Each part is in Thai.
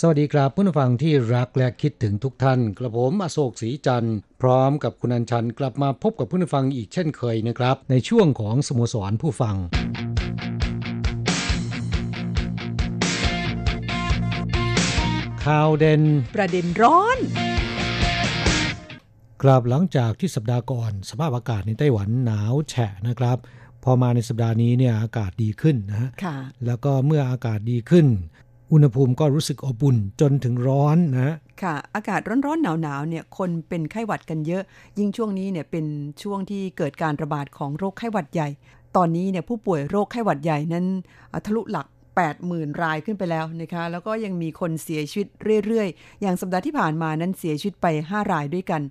สวัสดีครับผู้ฟังที่รักและคิดถึงทุกท่าน กระผมอโศกศรีจันทร์พร้อมกับคุณอัญชันกลับมาพบกับผู้ฟังอีกเช่นเคยนะครับ ในช่วงของสโมสรผู้ฟังข่าวเด่นประเด็นร้อนกลับหลังจากที่สัปดาห์ก่อน สภาพอากาศในไต้หวันหนาวแฉะนะครับ พอมาในสัปดาห์นี้เนี่ยอากาศดีขึ้นนะฮะค่ะแล้วก็เมื่ออากาศดีขึ้น อุณหภูมิก็รู้สึกอบอุ่นจนถึงร้อนนะค่ะ อากาศร้อนๆหนาวๆเนี่ยคนเป็นไข้หวัดกันเยอะ ยิ่งช่วงนี้เนี่ยเป็นช่วงที่เกิดการระบาดของโรคไข้หวัดใหญ่ ตอนนี้เนี่ยผู้ป่วยโรคไข้หวัดใหญ่นั้นทะลุหลัก80,000 รายขึ้นไปแล้วนะคะ แล้วก็ยังมีคนเสียชีวิตเรื่อยๆ อย่างสัปดาห์ที่ผ่านมานั้นเสียชีวิตไป 5 รายด้วยกัน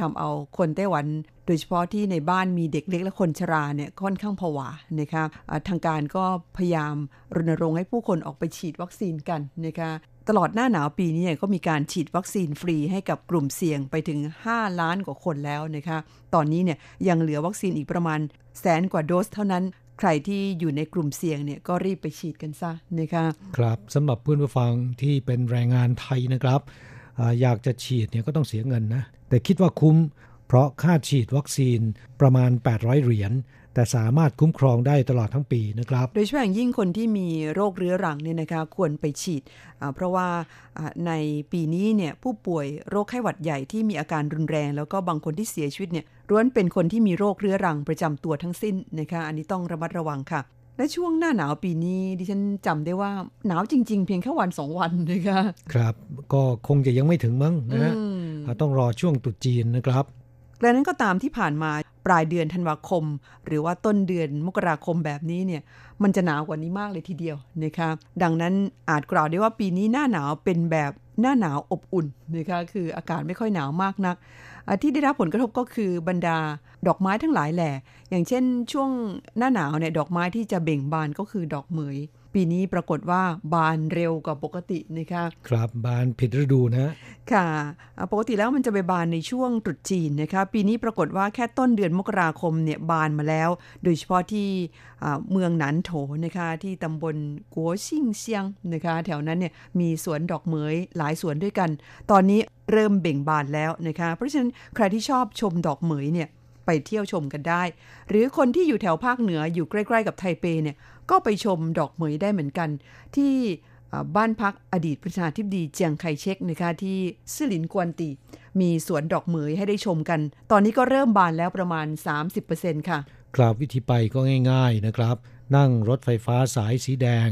ทำเอาคนไต้หวัน โดยเฉพาะที่ในบ้านมีเด็กเล็กและคนชราเนี่ยค่อนข้างผวานะคะอะทางการก็พยายามรณรงค์ให้ผู้คนออกไปฉีดวัคซีนกันนะคะตลอดหน้าหนาวปีนี้เนี่ยก็มีการฉีดวัคซีนฟรีให้กับกลุ่มเสี่ยงไปถึง 5 ล้านกว่าคนแล้วนะคะ ตอนนี้เนี่ยยังเหลือวัคซีนอีกประมาณแสนกว่าโดสเท่านั้น ใครที่อยู่ในกลุ่มเสี่ยงเนี่ยก็รีบไปฉีดกันซะนะคะ ครับสำหรับเพื่อนผู้ฟังที่เป็นแรงงานไทยนะครับ อยากจะฉีดเนี่ยก็ต้องเสียเงินนะ แต่คิดว่าคุ้ม เพราะค่าฉีดวัคซีนประมาณ 800 เหรียญแต่สามารถคุ้มครองได้ตลอดทั้งปีนะครับ โดยเฉพาะอย่างยิ่งคนที่มีโรคเรื้อรังเนี่ยนะคะควรไปฉีด เพราะว่าในปีนี้เนี่ยผู้ป่วยโรคไข้หวัดใหญ่ที่มีอาการรุนแรง แล้วก็บางคนที่เสียชีวิตเนี่ยล้วนเป็นคนที่มีโรคเรื้อรังประจำตัวทั้งสิ้นนะคะ อันนี้ต้องระมัดระวังค่ะ และช่วงหน้าหนาวปีนี้ดิฉันจำได้ว่าหนาวจริง ๆ เพียงแค่วันสองวันนะคะครับก็คงจะยังไม่ถึงมั้งนะฮะอืมอ่าต้องรอช่วงตรุษจีนนะครับและนั้นก็ตามที่ผ่านมาปลายเดือนธันวาคม หรือว่าต้นเดือนมกราคมแบบนี้เนี่ย มันจะหนาวกว่านี้มากเลยทีเดียวนะคะดังนั้นอาจกล่าวได้ว่าปีนี้หน้าหนาวเป็นแบบหน้าหนาวอบอุ่นนะคะคืออากาศไม่ค่อยหนาวมากนักอะ ที่ได้รับผลกระทบก็คือบรรดาดอกไม้ทั้งหลายแหล่อย่างเช่นช่วงหน้าหนาวเนี่ยดอกไม้ที่จะเบ่งบานก็คือดอกเหมย ปีนี้ปรากฏว่าบานเร็วกว่าปกตินะคะครับบานผิดฤดูนะฮะค่ะอ่าปกติแล้วมันจะไปบานในช่วงตรุษจีนนะคะปีนี้ปรากฏว่าแค่ต้นเดือนมกราคมเนี่ยบานมาแล้ว โดยเฉพาะที่อ่าเมืองหนานโถนะคะที่ตำบลกัวชิงเซียงนะคะแถวนั้นเนี่ยมีสวนดอกเหมยหลายสวนด้วยกัน ตอนนี้เริ่มเบ่งบานแล้วนะคะเพราะฉะนั้นใครที่ชอบชมดอกเหมยเนี่ยไปเที่ยวชมกันได้ หรือคนที่อยู่แถวภาคเหนืออยู่ใกล้ ๆ กับไทเปเนี่ย ก็ไปชมดอกเหมยได้เหมือนกัน ที่อ่าบ้านพักอดีตประธานาธิบดีเจียงไคเชกนะคะที่ซื่อหลินกวนตี มีสวนดอกเหมยให้ได้ชมกัน ตอนนี้ก็เริ่มบานแล้วประมาณ 30%ค่ะครับวิธีไปก็ง่าย ๆนะครับ นั่งรถไฟฟ้าสายสีแดง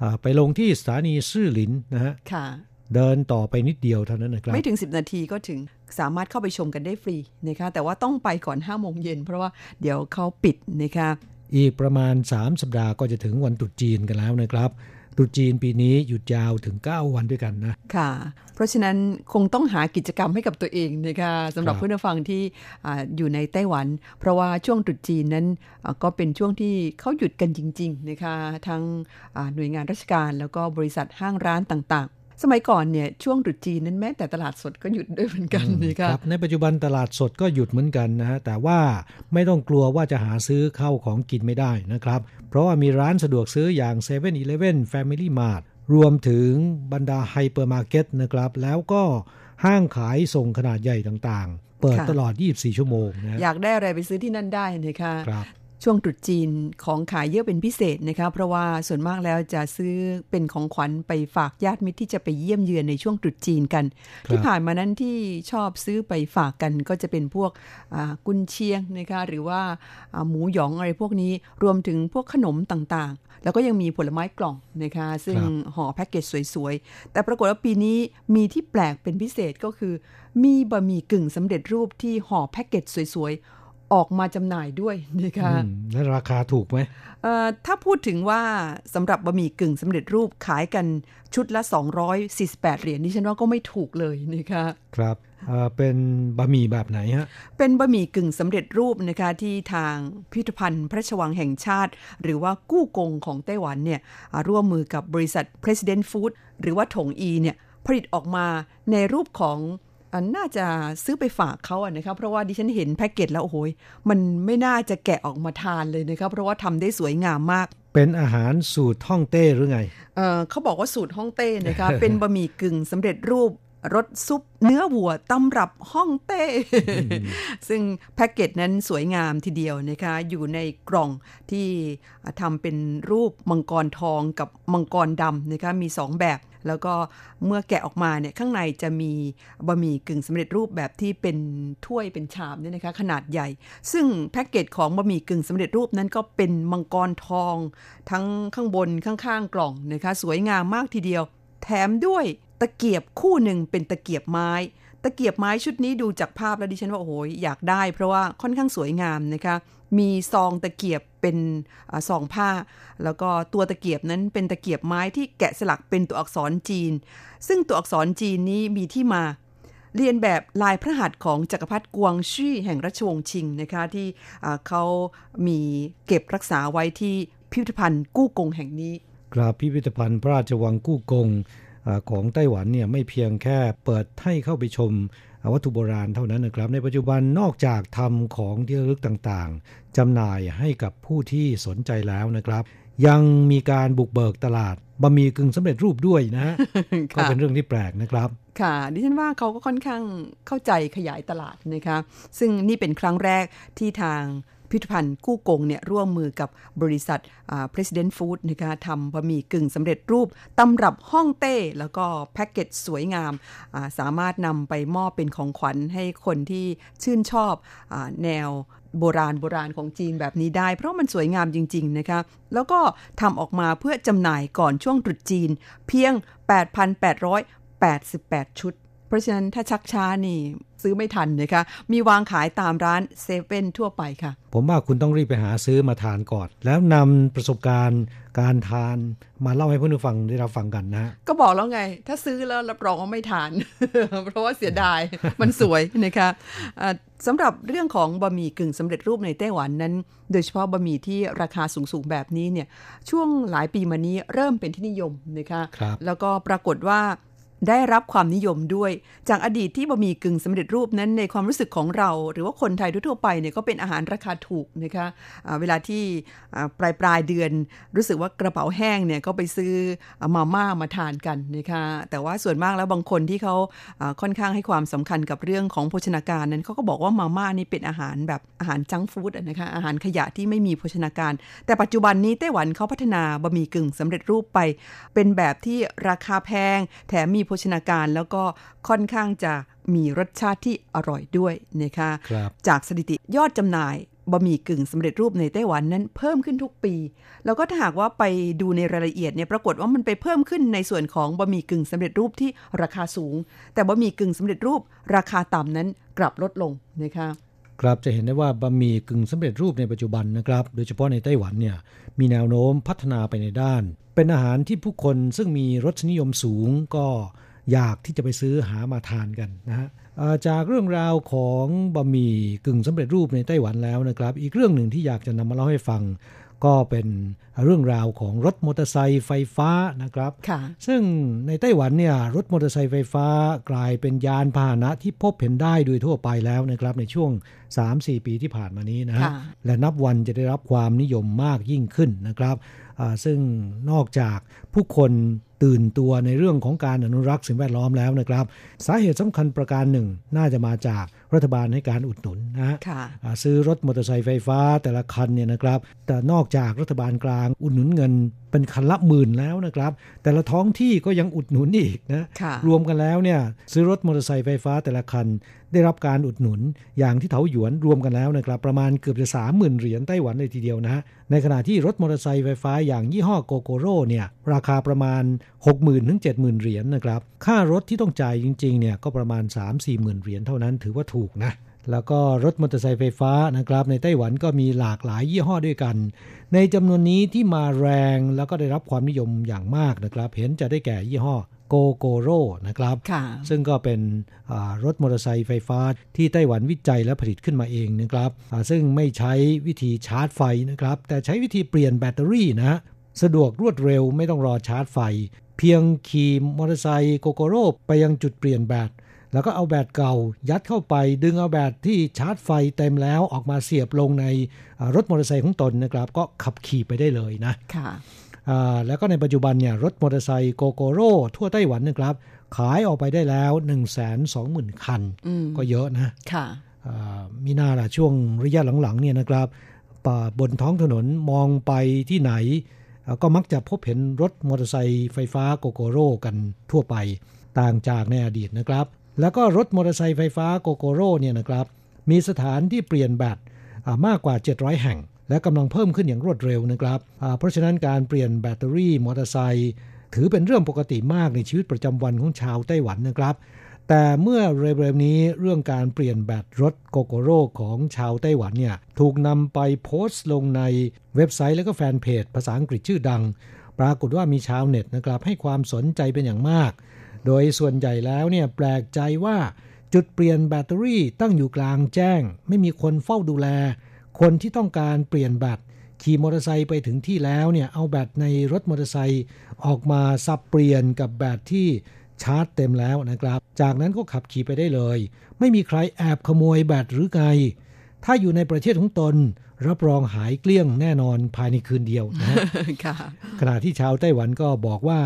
อ่าไปลงที่สถานีซื่อหลินนะฮะค่ะเดินต่อไปนิดเดียวเท่านั้นนะครับ ไม่ถึง 10 นาทีก็ถึงสามารถเข้าไปชมกันได้ฟรีนะคะแต่ว่าต้องไปก่อน5โมงเย็นเพราะว่าเดี๋ยวเขาปิดนะคะ อีกประมาณ 3 สัปดาห์ก็จะถึงวันตรุษจีนกันแล้วนะครับตรุษจีนปีนี้หยุดยาวถึง 9 วันด้วยกันนะ ค่ะ เพราะฉะนั้นคงต้องหากิจกรรมให้กับตัวเองนะคะสำหรับเพื่อนฟังที่ออยู่ในไต้หวัน เพราะว่าช่วงตรุษจีนนั้นก็เป็นช่วงที่เขาหยุดกันจริง ๆ นะคะ ทั้งหน่วยงานราชการแล้วก็บริษัทห้างร้านต่างๆ สมัยก่อนเนี่ยช่วงตรุษจีนนั้นแม้แต่ตลาดสดก็หยุดด้วยเหมือนกันนะคะครับในปัจจุบันตลาดสดก็หยุดเหมือนกันนะฮะแต่ว่าไม่ต้องกลัวว่าจะหาซื้อข้าวของกินไม่ได้นะครับ เพราะว่ามีร้านสะดวกซื้ออย่าง7 e เ e ่ e อ Family Mart รวมถึงบรรดาไฮเปอร์มาร์เก็ตนะครับ แล้วก็ห้างขายส่งขนาดใหญ่ต่างๆ เปิดค่ะตลอด 24 ชั่วโมงนะฮะอยากได้อะไรไปซื้อที่นั่นได้นะคะครับ ช่วงตรุษจีนของขายเยอะเป็นพิเศษนะคะเพราะว่าส่วนมากแล้วจะซื้อเป็นของขวัญไปฝากญาติมิตรที่จะไปเยี่ยมเยือนในช่วงตรุษจีนกัน ที่ผ่านมานั้นที่ชอบซื้อไปฝากกันก็จะเป็นพวกกุนเชียงนะคะหรือว่าหมูหยองอะไรพวกนี้รวมถึงพวกขนมต่างๆ แล้วก็ยังมีผลไม้กล่องนะคะซึ่งห่อแพ็กเกจสวยๆ แต่ปรากฏว่าปีนี้มีที่แปลกเป็นพิเศษก็คือ มีบะหมี่กึ่งสำเร็จรูปที่ห่อแพ็กเกจสวยๆ ออกมาจำหน่ายด้วยนะคะและราคาถูกไหม ถ้าพูดถึงว่าสำหรับบะหมี่กึ่งสำเร็จรูปขายกันชุดละ 248 เหรียญนี่ฉันว่าก็ไม่ถูกเลยนะคะครับเป็นบะหมี่แบบไหนฮะ เป็นบะหมี่กึ่งสำเร็จรูปนะคะที่ทางพิพิธภัณฑ์พระราชวังแห่งชาติ หรือว่ากู้กงของไต้หวันเนี่ยร่วมมือกับบริษัท President Food หรือว่าถงอีเนี่ยผลิตออกมาในรูปของ น่าจะซื้อไปฝากเขาอะนะครับเพราะว่าดิฉันเห็นแพ็กเกจแล้วโอ้โหมันไม่น่าจะแกะออกมาทานเลยนะครับเพราะว่าทำได้สวยงามมาก เป็นอาหารสูตรฮ่องเต้หรือไงเเขาบอกว่าสูตรฮ่องเต้นะครับเป็นบะหมี่กึ่งสำเร็จรูปรสซุปเนื้อวัวตำรับฮ่องเต้ ซึ่งแพ็กเกจนั้นสวยงามทีเดียวนะคะอยู่ในกล่องที่ทำเป็นรูปมังกรทองกับมังกรดำนะคะมีสองแบบ แล้วก็เมื่อแกะออกมาเนี่ยข้างในจะมีบะหมี่กึ่งสำเร็จรูปแบบที่เป็นถ้วยเป็นชามเนี่ยนะคะขนาดใหญ่ ซึ่งแพ็กเกจของบะหมี่กึ่งสำเร็จรูปนั้นก็เป็นมังกรทอง ทั้งข้างบนข้างๆกล่องนะคะสวยงามมากทีเดียว แถมด้วยตะเกียบคู่หนึ่งเป็นตะเกียบไม้ตะเกียบไม้ชุดนี้ดูจากภาพแล้วดิฉันว่าโอ้โหอยากได้เพราะว่าค่อนข้างสวยงามนะคะ มีซองตะเกียบเป็นซองผ้า แล้วก็ตัวตะเกียบนั้นเป็นตะเกียบไม้ที่แกะสลักเป็นตัวอักษรจีน ซึ่งตัวอักษรจีนนี้มีที่มา เรียนแบบลายพระหัตถ์ของจักรพรรดิกวงชี่แห่งราชวงศ์ชิงนะคะที่เขามีเก็บรักษาไว้ที่พิพิธภัณฑ์กู้กงแห่งนี้กราบพิพิธภัณฑ์พระราชวังกู้กงของไต้หวันเนี่ยไม่เพียงแค่เปิดให้เข้าไปชม วัตถุโบราณเท่านั้นนะครับ ในปัจจุบันนอกจากทำของที่ระลึกต่างๆจำหน่ายให้กับผู้ที่สนใจแล้วนะครับ ยังมีการบุกเบิกตลาดบะหมี่กึ่งสำเร็จรูปด้วยนะก็เป็นเรื่องที่แปลกนะครับค่ะดิฉันว่าเขาก็ค่อนข้างเข้าใจขยายตลาดนะคะ ซึ่งนี่เป็นครั้งแรกที่ทาง พิพิธภัณฑ์กู้กงเนี่ยร่วมมือกับบริษัท President Food นะคะทำบะหมี่กึ่งสำเร็จรูปตำรับห้องเต้ แล้วก็แพ็กเกจสวยงาม สามารถนำไปมอบเป็นของขวัญให้คนที่ชื่นชอบอแนวโบราณโบราณของจีนแบบนี้ได้ เพราะมันสวยงามจริง ๆ นะคะ แล้วก็ทำออกมาเพื่อจำหน่ายก่อนช่วงตรุษจีน เพียง 8,888 ชุด เพราะฉะนั้นถ้าชักช้านี่ซื้อไม่ทันนะคะ มีวางขายตามร้านเซเว่นทั่วไปค่ะ ผมว่าคุณต้องรีบไปหาซื้อมาทานก่อน แล้วนำประสบการณ์การทานมาเล่าให้เพื่อนฟังได้รับฟังกันนะ ก็บอกแล้วไง ถ้าซื้อแล้วรับรองว่าไม่ทาน เพราะว่าเสียดายมันสวยนะคะสำหรับเรื่องของบะหมี่กึ่งสำเร็จรูปในไต้หวันนั้น โดยเฉพาะบะหมี่ที่ราคาสูงๆแบบนี้เนี่ยช่วงหลายปีมานี้เริ่มเป็นที่นิยมนะคะคแล้วก็ปรากฏว่า ได้รับความนิยมด้วย จากอดีตที่บะหมี่กึ่งสำเร็จรูปนั้นในความรู้สึกของเรา หรือว่าคนไทยทั่วไปเนี่ยก็เป็นอาหารราคาถูกนะคะะเวลาที่ปลายปลายเดือนรู้สึกว่ากระเป๋าแห้งเนี่ยก็ไปซื้อมาม่ามาทานกันนะคะแต่ว่าส่วนมากแล้วบางคนที่เขาค่อนข้างให้ความสำคัญกับเรื่องของโภชนาการนั้นเขาก็บอกว่ามาม่านี่เป็นอาหารแบบอาหารจังฟู้ดนะคะอาหารขยะที่ไม่มีโภชนาการ แต่ปัจจุบันนี้ไต้หวันเขาพัฒนาบะหมี่กึ่งสำเร็จรูปไป เป็นแบบที่ราคาแพงแถมมีโภชนาการแล้วก็ค่อนข้างจะมีรสชาติที่อร่อยด้วยนะคะคจากสถิติยอดจำหน่ายบะหมี่กึ่งสำเร็จรูปในไต้หวันนั้นเพิ่มขึ้นทุกปี แล้วก็ถ้าหากว่าไปดูในรายละเอียดเนี่ยปรากฏว่ามันไปเพิ่มขึ้นในส่วนของบะหมี่กึ่งสำเร็จรูปที่ราคาสูง แต่บะหมี่กึ่งสำเร็จรูปราคาต่ำนั้นกลับลดลงนะคะครับจะเห็นได้ว่าบะหมี่กึ่งสำเร็จรูปในปัจจุบันนะครับ โดยเฉพาะในไต้หวันเนี่ยมีแนวโน้มพัฒนาไปในด้าน เป็นอาหารที่ผู้คนซึ่งมีรสนิยมสูงก็อยากที่จะไปซื้อหามาทานกันนะฮะจากเรื่องราวของบะหมี่กึ่งสำเร็จรูปในไต้หวันแล้วนะครับ อีกเรื่องหนึ่งที่อยากจะนำมาเล่าให้ฟัง ก็เป็นเรื่องราวของรถมอเตอร์ไซค์ไฟฟ้านะครับ ซึ่งในไต้หวันเนี่ยรถมอเตอร์ไซค์ไฟฟ้ากลายเป็นยานพาหนะที่พบเห็นได้โดยทั่วไปแล้วนะครับในช่วง 3-4 ปีที่ผ่านมานี้นะฮะและนับวันจะได้รับความนิยมมากยิ่งขึ้นนะครับซึ่งนอกจากผู้คนตื่นตัวในเรื่องของการอนุรักษ์สิ่งแวดล้อมแล้วนะครับ สาเหตุสำคัญประการหนึ่ง น่าจะมาจาก รัฐบาลให้การอุดหนุนนะซื้อรถมอเตอร์ไซค์ไฟฟ้าแต่ละคันเนี่ยนะครับแต่นอกจากรัฐบาลกลางอุดหนุนเงินเป็นคันละหมื่นแล้วนะครับ แต่ละท้องที่ก็ยังอุดหนุนอีกนะรวมกันแล้วเนี่ยซื้อรถมอเตอร์ไซค์ไฟฟ้าแต่ละคัน ได้รับการอุดหนุนอย่างที่เถาหยวนรวมกันแล้วนะครับประมาณเกือบจะสามหมื่นเหรียญไต้หวันเลยทีเดียวนะในขณะที่รถมอเตอร์ไซค์ไฟฟ้าอย่างยี่ห้อโกโกโร่เนี่ยราคาประมาณ 60,000ถึง70,000เหรียญนนะครับค่ารถที่ต้องจ่ายจริงๆเนี่ยก็ประมาณ 3-4หมื่นเหรียญเท่านั้นถือว่าถูกนะแล้วก็รถมอเตอร์ไซค์ไฟฟ้านะครับในไต้หวันก็มีหลากหลายยี่ห้อด้วยกัน ในจำนวนนี้ที่มาแรงแล้วก็ได้รับความนิยมอย่างมากนะครับ เห็นจะได้แก่ยี่ห้อ โกโกโร่นะครับ ซึ่งก็เป็นรถมอเตอร์ไซค์ไฟฟ้าที่ไต้หวันวิจัยและผลิตขึ้นมาเองนะครับ ซึ่งไม่ใช้วิธีชาร์จไฟนะครับ แต่ใช้วิธีเปลี่ยนแบตเตอรี่นะ สะดวกรวดเร็วไม่ต้องรอชาร์จไฟ เพียงขี่มอเตอร์ไซค์ Gogoro ไปยังจุดเปลี่ยนแบตแล้วก็เอาแบตเก่ายัดเข้าไป ดึงเอาแบตที่ชาร์จไฟเต็มแล้วออกมาเสียบลงในรถมอเตอร์ไซค์ของตนนะครับ ก็ขับขี่ไปได้เลยนะค่ะ แล้วก็ในปัจจุบันเนี่ยรถมอเตอร์ไซค์ Gogoro ทั่วไต้หวันนะครับ ขายออกไปได้แล้ว 1 2 0 0 0 0 คัน ก็เยอะนะค่ะมีนาล่ะช่วงระยะหลังๆเนี่ยนะครับบนท้องถนนมองไปที่ไหน ก็มักจะพบเห็นรถมอเตอร์ไซค์ไฟฟ้าโกโกโร่กันทั่วไปต่างจากในอดีตนะครับ แล้วก็รถมอเตอร์ไซค์ไฟฟ้าโกโกโร่เนี่ยนะครับ มีสถานที่เปลี่ยนแบตมากกว่า 700 แห่ง และกำลังเพิ่มขึ้นอย่างรวดเร็วนะครับ เพราะฉะนั้นการเปลี่ยนแบตเตอรี่มอเตอร์ไซค์ถือเป็นเรื่องปกติมากในชีวิตประจำวันของชาวไต้หวันนะครับ แต่เมื่อเร็วๆนี้เรื่องการเปลี่ยนแบตรถโกโกโร่ของชาวไต้หวันเนี่ยถูกนำไปโพสต์ลงในเว็บไซต์และก็แฟนเพจภาษาอังกฤษชื่อดัง ปรากฏว่ามีชาวเน็ตนะครับให้ความสนใจเป็นอย่างมาก โดยส่วนใหญ่แล้วเนี่ยแปลกใจว่าจุดเปลี่ยนแบตเตอรี่ตั้งอยู่กลางแจ้ง ไม่มีคนเฝ้าดูแล คนที่ต้องการเปลี่ยนแบตขี่มอเตอร์ไซค์ไปถึงที่แล้วเนี่ยเอาแบตในรถมอเตอร์ไซค์ออกมาสับเปลี่ยนกับแบตที่ชาร์จเต็มแล้วนะครับ จากนั้นก็ขับขี่ไปได้เลย ไม่มีใครแอบขโมยแบตหรือไง ถ้าอยู่ในประเทศของตน รับรองหายเกลี้ยงแน่นอนภายในคืนเดียวนะขณะที่ชาวไต้หวันก็บอกว่า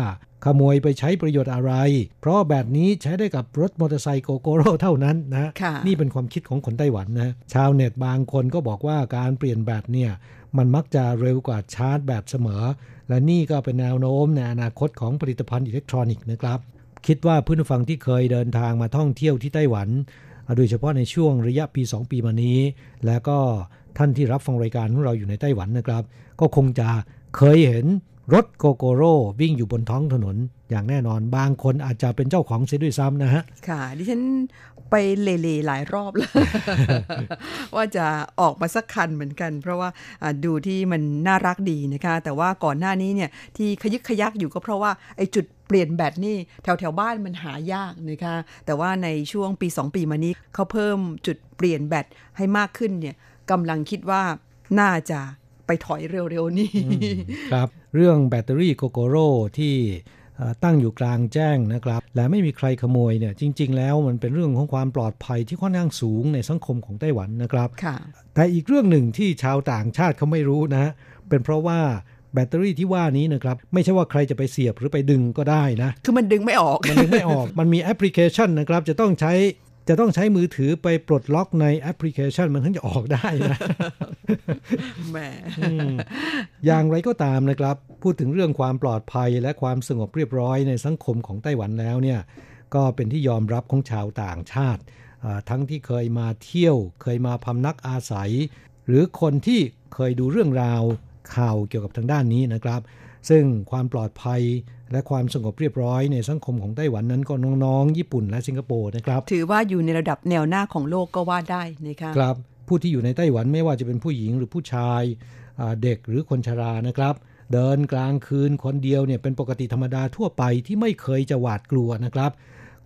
ขโมยไปใช้ประโยชน์อะไร เพราะแบบนี้ใช้ได้กับรถมอเตอร์ไซค์โกโกโร่เท่านั้นนะ นี่เป็นความคิดของคนไต้หวันนะ ชาวเน็ตบางคนก็บอกว่าการเปลี่ยนแบตเนี่ย มันมักจะเร็วกว่าชาร์จแบตเสมอ และนี่ก็เป็นแนวโน้มในอนาคตของผลิตภัณฑ์อิเล็กทรอนิกส์นะครับ คิดว่าเพื่อนฟังที่เคยเดินทางมาท่องเที่ยวที่ไต้หวัน โดยเฉพาะในช่วงระยะปี 2 ปีมานี้ แล้วก็ ท่านที่รับฟังรายการของเราอยู่ในไต้หวันนะครับ ก็คงจะเคยเห็นรถโกโกโร่วิ่งอยู่บนท้องถนน อย่างแน่นอนบางคนอาจจะเป็นเจ้าของเสียด้วยซ้ำนะฮะ ค่ะ ดิฉันไปเล่ๆหลายรอบแล้ว ว่าจะออกมาสักคันเหมือนกัน เพราะว่าดูที่มันน่ารักดีนะคะ แต่ว่าก่อนหน้านี้เนี่ยที่ขยึกขยักอยู่ก็เพราะว่าไอ้จุดเปลี่ยนแบตนี่แถวแถวบ้านมันหายากนะคะแต่ว่าในช่วงปี 2 ปีมานี้เขาเพิ่มจุดเปลี่ยนแบตให้มากขึ้นเนี่ย กำลังคิดว่าน่าจะไปถอยเร็วๆนี่ครับ เรื่องแบตเตอรี่โกโกโร่ที่ตั้งอยู่กลางแจ้งนะครับ และไม่มีใครขโมยเนี่ยจริง ๆ แล้วมันเป็นเรื่องของความปลอดภัยที่ค่อนข้างสูงในสังคมของไต้หวันนะครับแต่อีกเรื่องหนึ่งที่ชาวต่างชาติเขาไม่รู้นะ เป็นเพราะว่าแบตเตอรี่ที่ว่านี้นะครับ ไม่ใช่ว่าใครจะไปเสียบหรือไปดึงก็ได้นะ คือมันดึงไม่ออก มันดึงไม่ออก มันมีแอปพลิเคชันนะครับ จะต้องใช้ จะต้องใช้มือถือไปปลดล็อกในแอปพลิเคชันมันถึงจะออกได้นะแหมอย่างไรก็ตามนะครับ พูดถึงเรื่องความปลอดภัยและความสงบเรียบร้อยในสังคมของไต้หวันแล้วเนี่ย ก็เป็นที่ยอมรับของชาวต่างชาติ ทั้งที่เคยมาเที่ยว เคยมาพำนักอาศัย หรือคนที่เคยดูเรื่องราวข่าวเกี่ยวกับทางด้านนี้นะครับ ซึ่งความปลอดภัยและความสงบเรียบร้อยในสังคมของไต้หวันนั้นก็น้องๆ ญี่ปุ่นและสิงคโปร์นะครับ ถือว่าอยู่ในระดับแนวหน้าของโลกก็ว่าได้นะคะครับ ผู้ที่อยู่ในไต้หวันไม่ว่าจะเป็นผู้หญิงหรือผู้ชายเด็กหรือคนชรานะครับ เดินกลางคืนคนเดียวเนี่ยเป็นปกติธรรมดาทั่วไปที่ไม่เคยจะหวาดกลัวนะครับ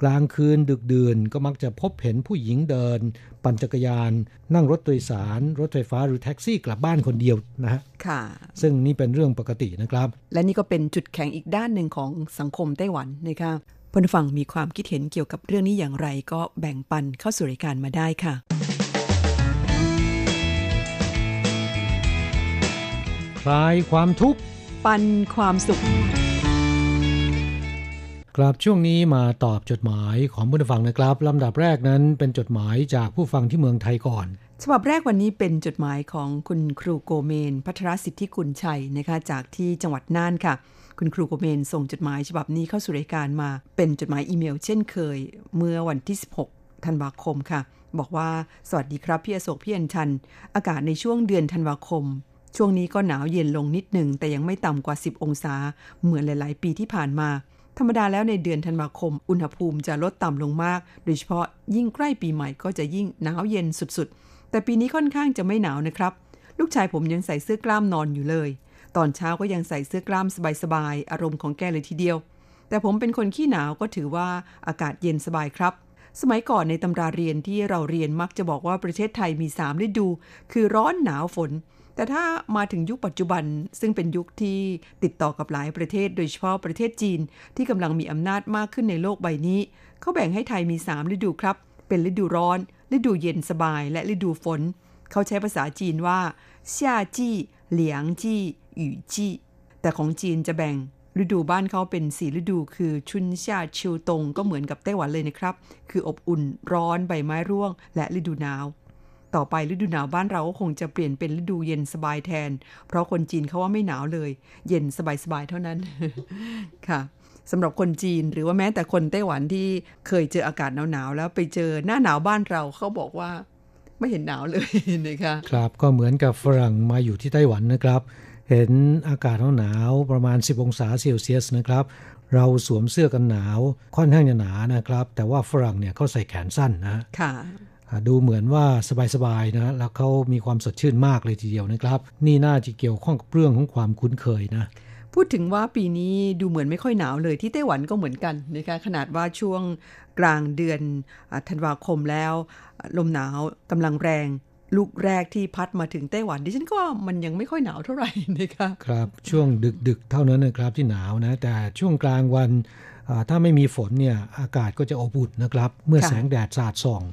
กลางคืนดึกดื่นก็มักจะพบเห็นผู้หญิงเดิน ปั่นจักรยาน นั่งรถโดยสาร รถไฟฟ้าหรือแท็กซี่กลับบ้านคนเดียวนะฮะค่ะ ซึ่งนี่เป็นเรื่องปกตินะครับ และนี่ก็เป็นจุดแข็งอีกด้านหนึ่งของสังคมไต้หวันนะคะผู้ฟังมีความคิดเห็นเกี่ยวกับเรื่องนี้อย่างไรก็แบ่งปันเข้าสู่รายการมาได้ค่ะ คลายความทุกข์ ปันความสุข กลับช่วงนี้มาตอบจดหมายของผู้ฟังนะครับลำดับแรกนั้นเป็นจดหมายจากผู้ฟังที่เมืองไทยก่อน ฉบับแรกวันนี้เป็นจดหมายของคุณครูโกเมน พัทรสิทธิกุลชัยนะคะจากที่จังหวัดน่านค่ะ คุณครูโกเมนส่งจดหมายฉบับนี้เข้าสู่รายการมา เป็นจดหมายอีเมล เช่นเคย เมื่อวันที่ 16 ธันวาคมค่ะ บอกว่าสวัสดีครับพี่อโศกพี่อัญชัน อากาศในช่วงเดือนธันวาคมช่วงนี้ก็หนาวเย็นลงนิดหนึ่งแต่ยังไม่ต่ำกว่า 10 องศา เหมือนหลาย ๆ ปีที่ผ่านมา ธรรมดาแล้วในเดือนธันวาคม อุณหภูมิจะลดต่ำลงมาก โดยเฉพาะยิ่งใกล้ปีใหม่ก็จะยิ่งหนาวเย็นสุดๆ แต่ปีนี้ค่อนข้างจะไม่หนาวนะครับ ลูกชายผมยังใส่เสื้อกล้ามนอนอยู่เลย ตอนเช้าก็ยังใส่เสื้อกล้ามสบายๆ อารมณ์ของแกเลยทีเดียว แต่ผมเป็นคนขี้หนาวก็ถือว่าอากาศเย็นสบายครับ สมัยก่อนในตำราเรียนที่เราเรียนมักจะบอกว่าประเทศไทยมี3ฤดู คือร้อนหนาวฝน แต่ถ้ามาถึงยุคปัจจุบันซึ่งเป็นยุคที่ติดต่อกับหลายประเทศ โดยเฉพาะประเทศจีนที่กำลังมีอำนาจมากขึ้นในโลกใบนี้ เขาแบ่งให้ไทยมี 3 ฤดูครับ เป็นฤดูร้อน ฤดูเย็นสบาย และฤดูฝน เขาใช้ภาษาจีนว่าเซี่ยจี้เหลียงจี้หยู่จี้แต่ของจีนจะแบ่งฤดูบ้านเขาเป็นสีฤดูคือชุนชาชิวตงก็เหมือนกับไต้หวันเลยนะครับ คืออบอุ่นร้อนใบไม้ร่วง และฤดูหนาว ต่อไปฤดูหนาวบ้านเราก็คงจะเปลี่ยนเป็นฤดูเย็นสบายแทน เพราะคนจีนเขาว่าไม่หนาวเลย เย็นสบายๆเท่านั้นค่ะสำหรับคนจีนหรือว่าแม้แต่คนไต้หวันที่เคยเจออากาศหนาวๆแล้วไปเจอหน้าหนาวบ้านเราเขาบอกว่าไม่เห็นหนาวเลยนะคะครับก็เหมือนกับฝรั่งมาอยู่ที่ไต้หวันนะครับ เห็นอากาศหนาวประมาณ 10 องศาเซลเซียสนะครับ เราสวมเสื้อกันหนาวค่อนข้างจะหนานะครับ แต่ว่าฝรั่งเนี่ยเขาใส่แขนสั้นนะค่ะ ดูเหมือนว่าสบายๆนะแล้วเขามีความสดชื่นมากเลยทีเดียวนะครับ นี่น่าจะเกี่ยวข้องกับเรื่องของความคุ้นเคยนะพูดถึงว่าปีนี้ดูเหมือนไม่ค่อยหนาวเลยที่ไต้หวันก็เหมือนกันนะคะขนาดว่าช่วงกลางเดือนธันวาคมแล้ว ลมหนาวกำลังแรงลูกแรกที่พัดมาถึงไต้หวันดิฉันก็มันยังไม่ค่อยหนาวเท่าไหร่นะคะครับช่วงดึกๆ เท่านั้นนะครับที่หนาวนะแต่ช่วงกลางวันถ้าไม่มีฝนเนี่ยอากาศก็จะอบอุ่นนะครับ เมื่อแสงแดดสาดส่อง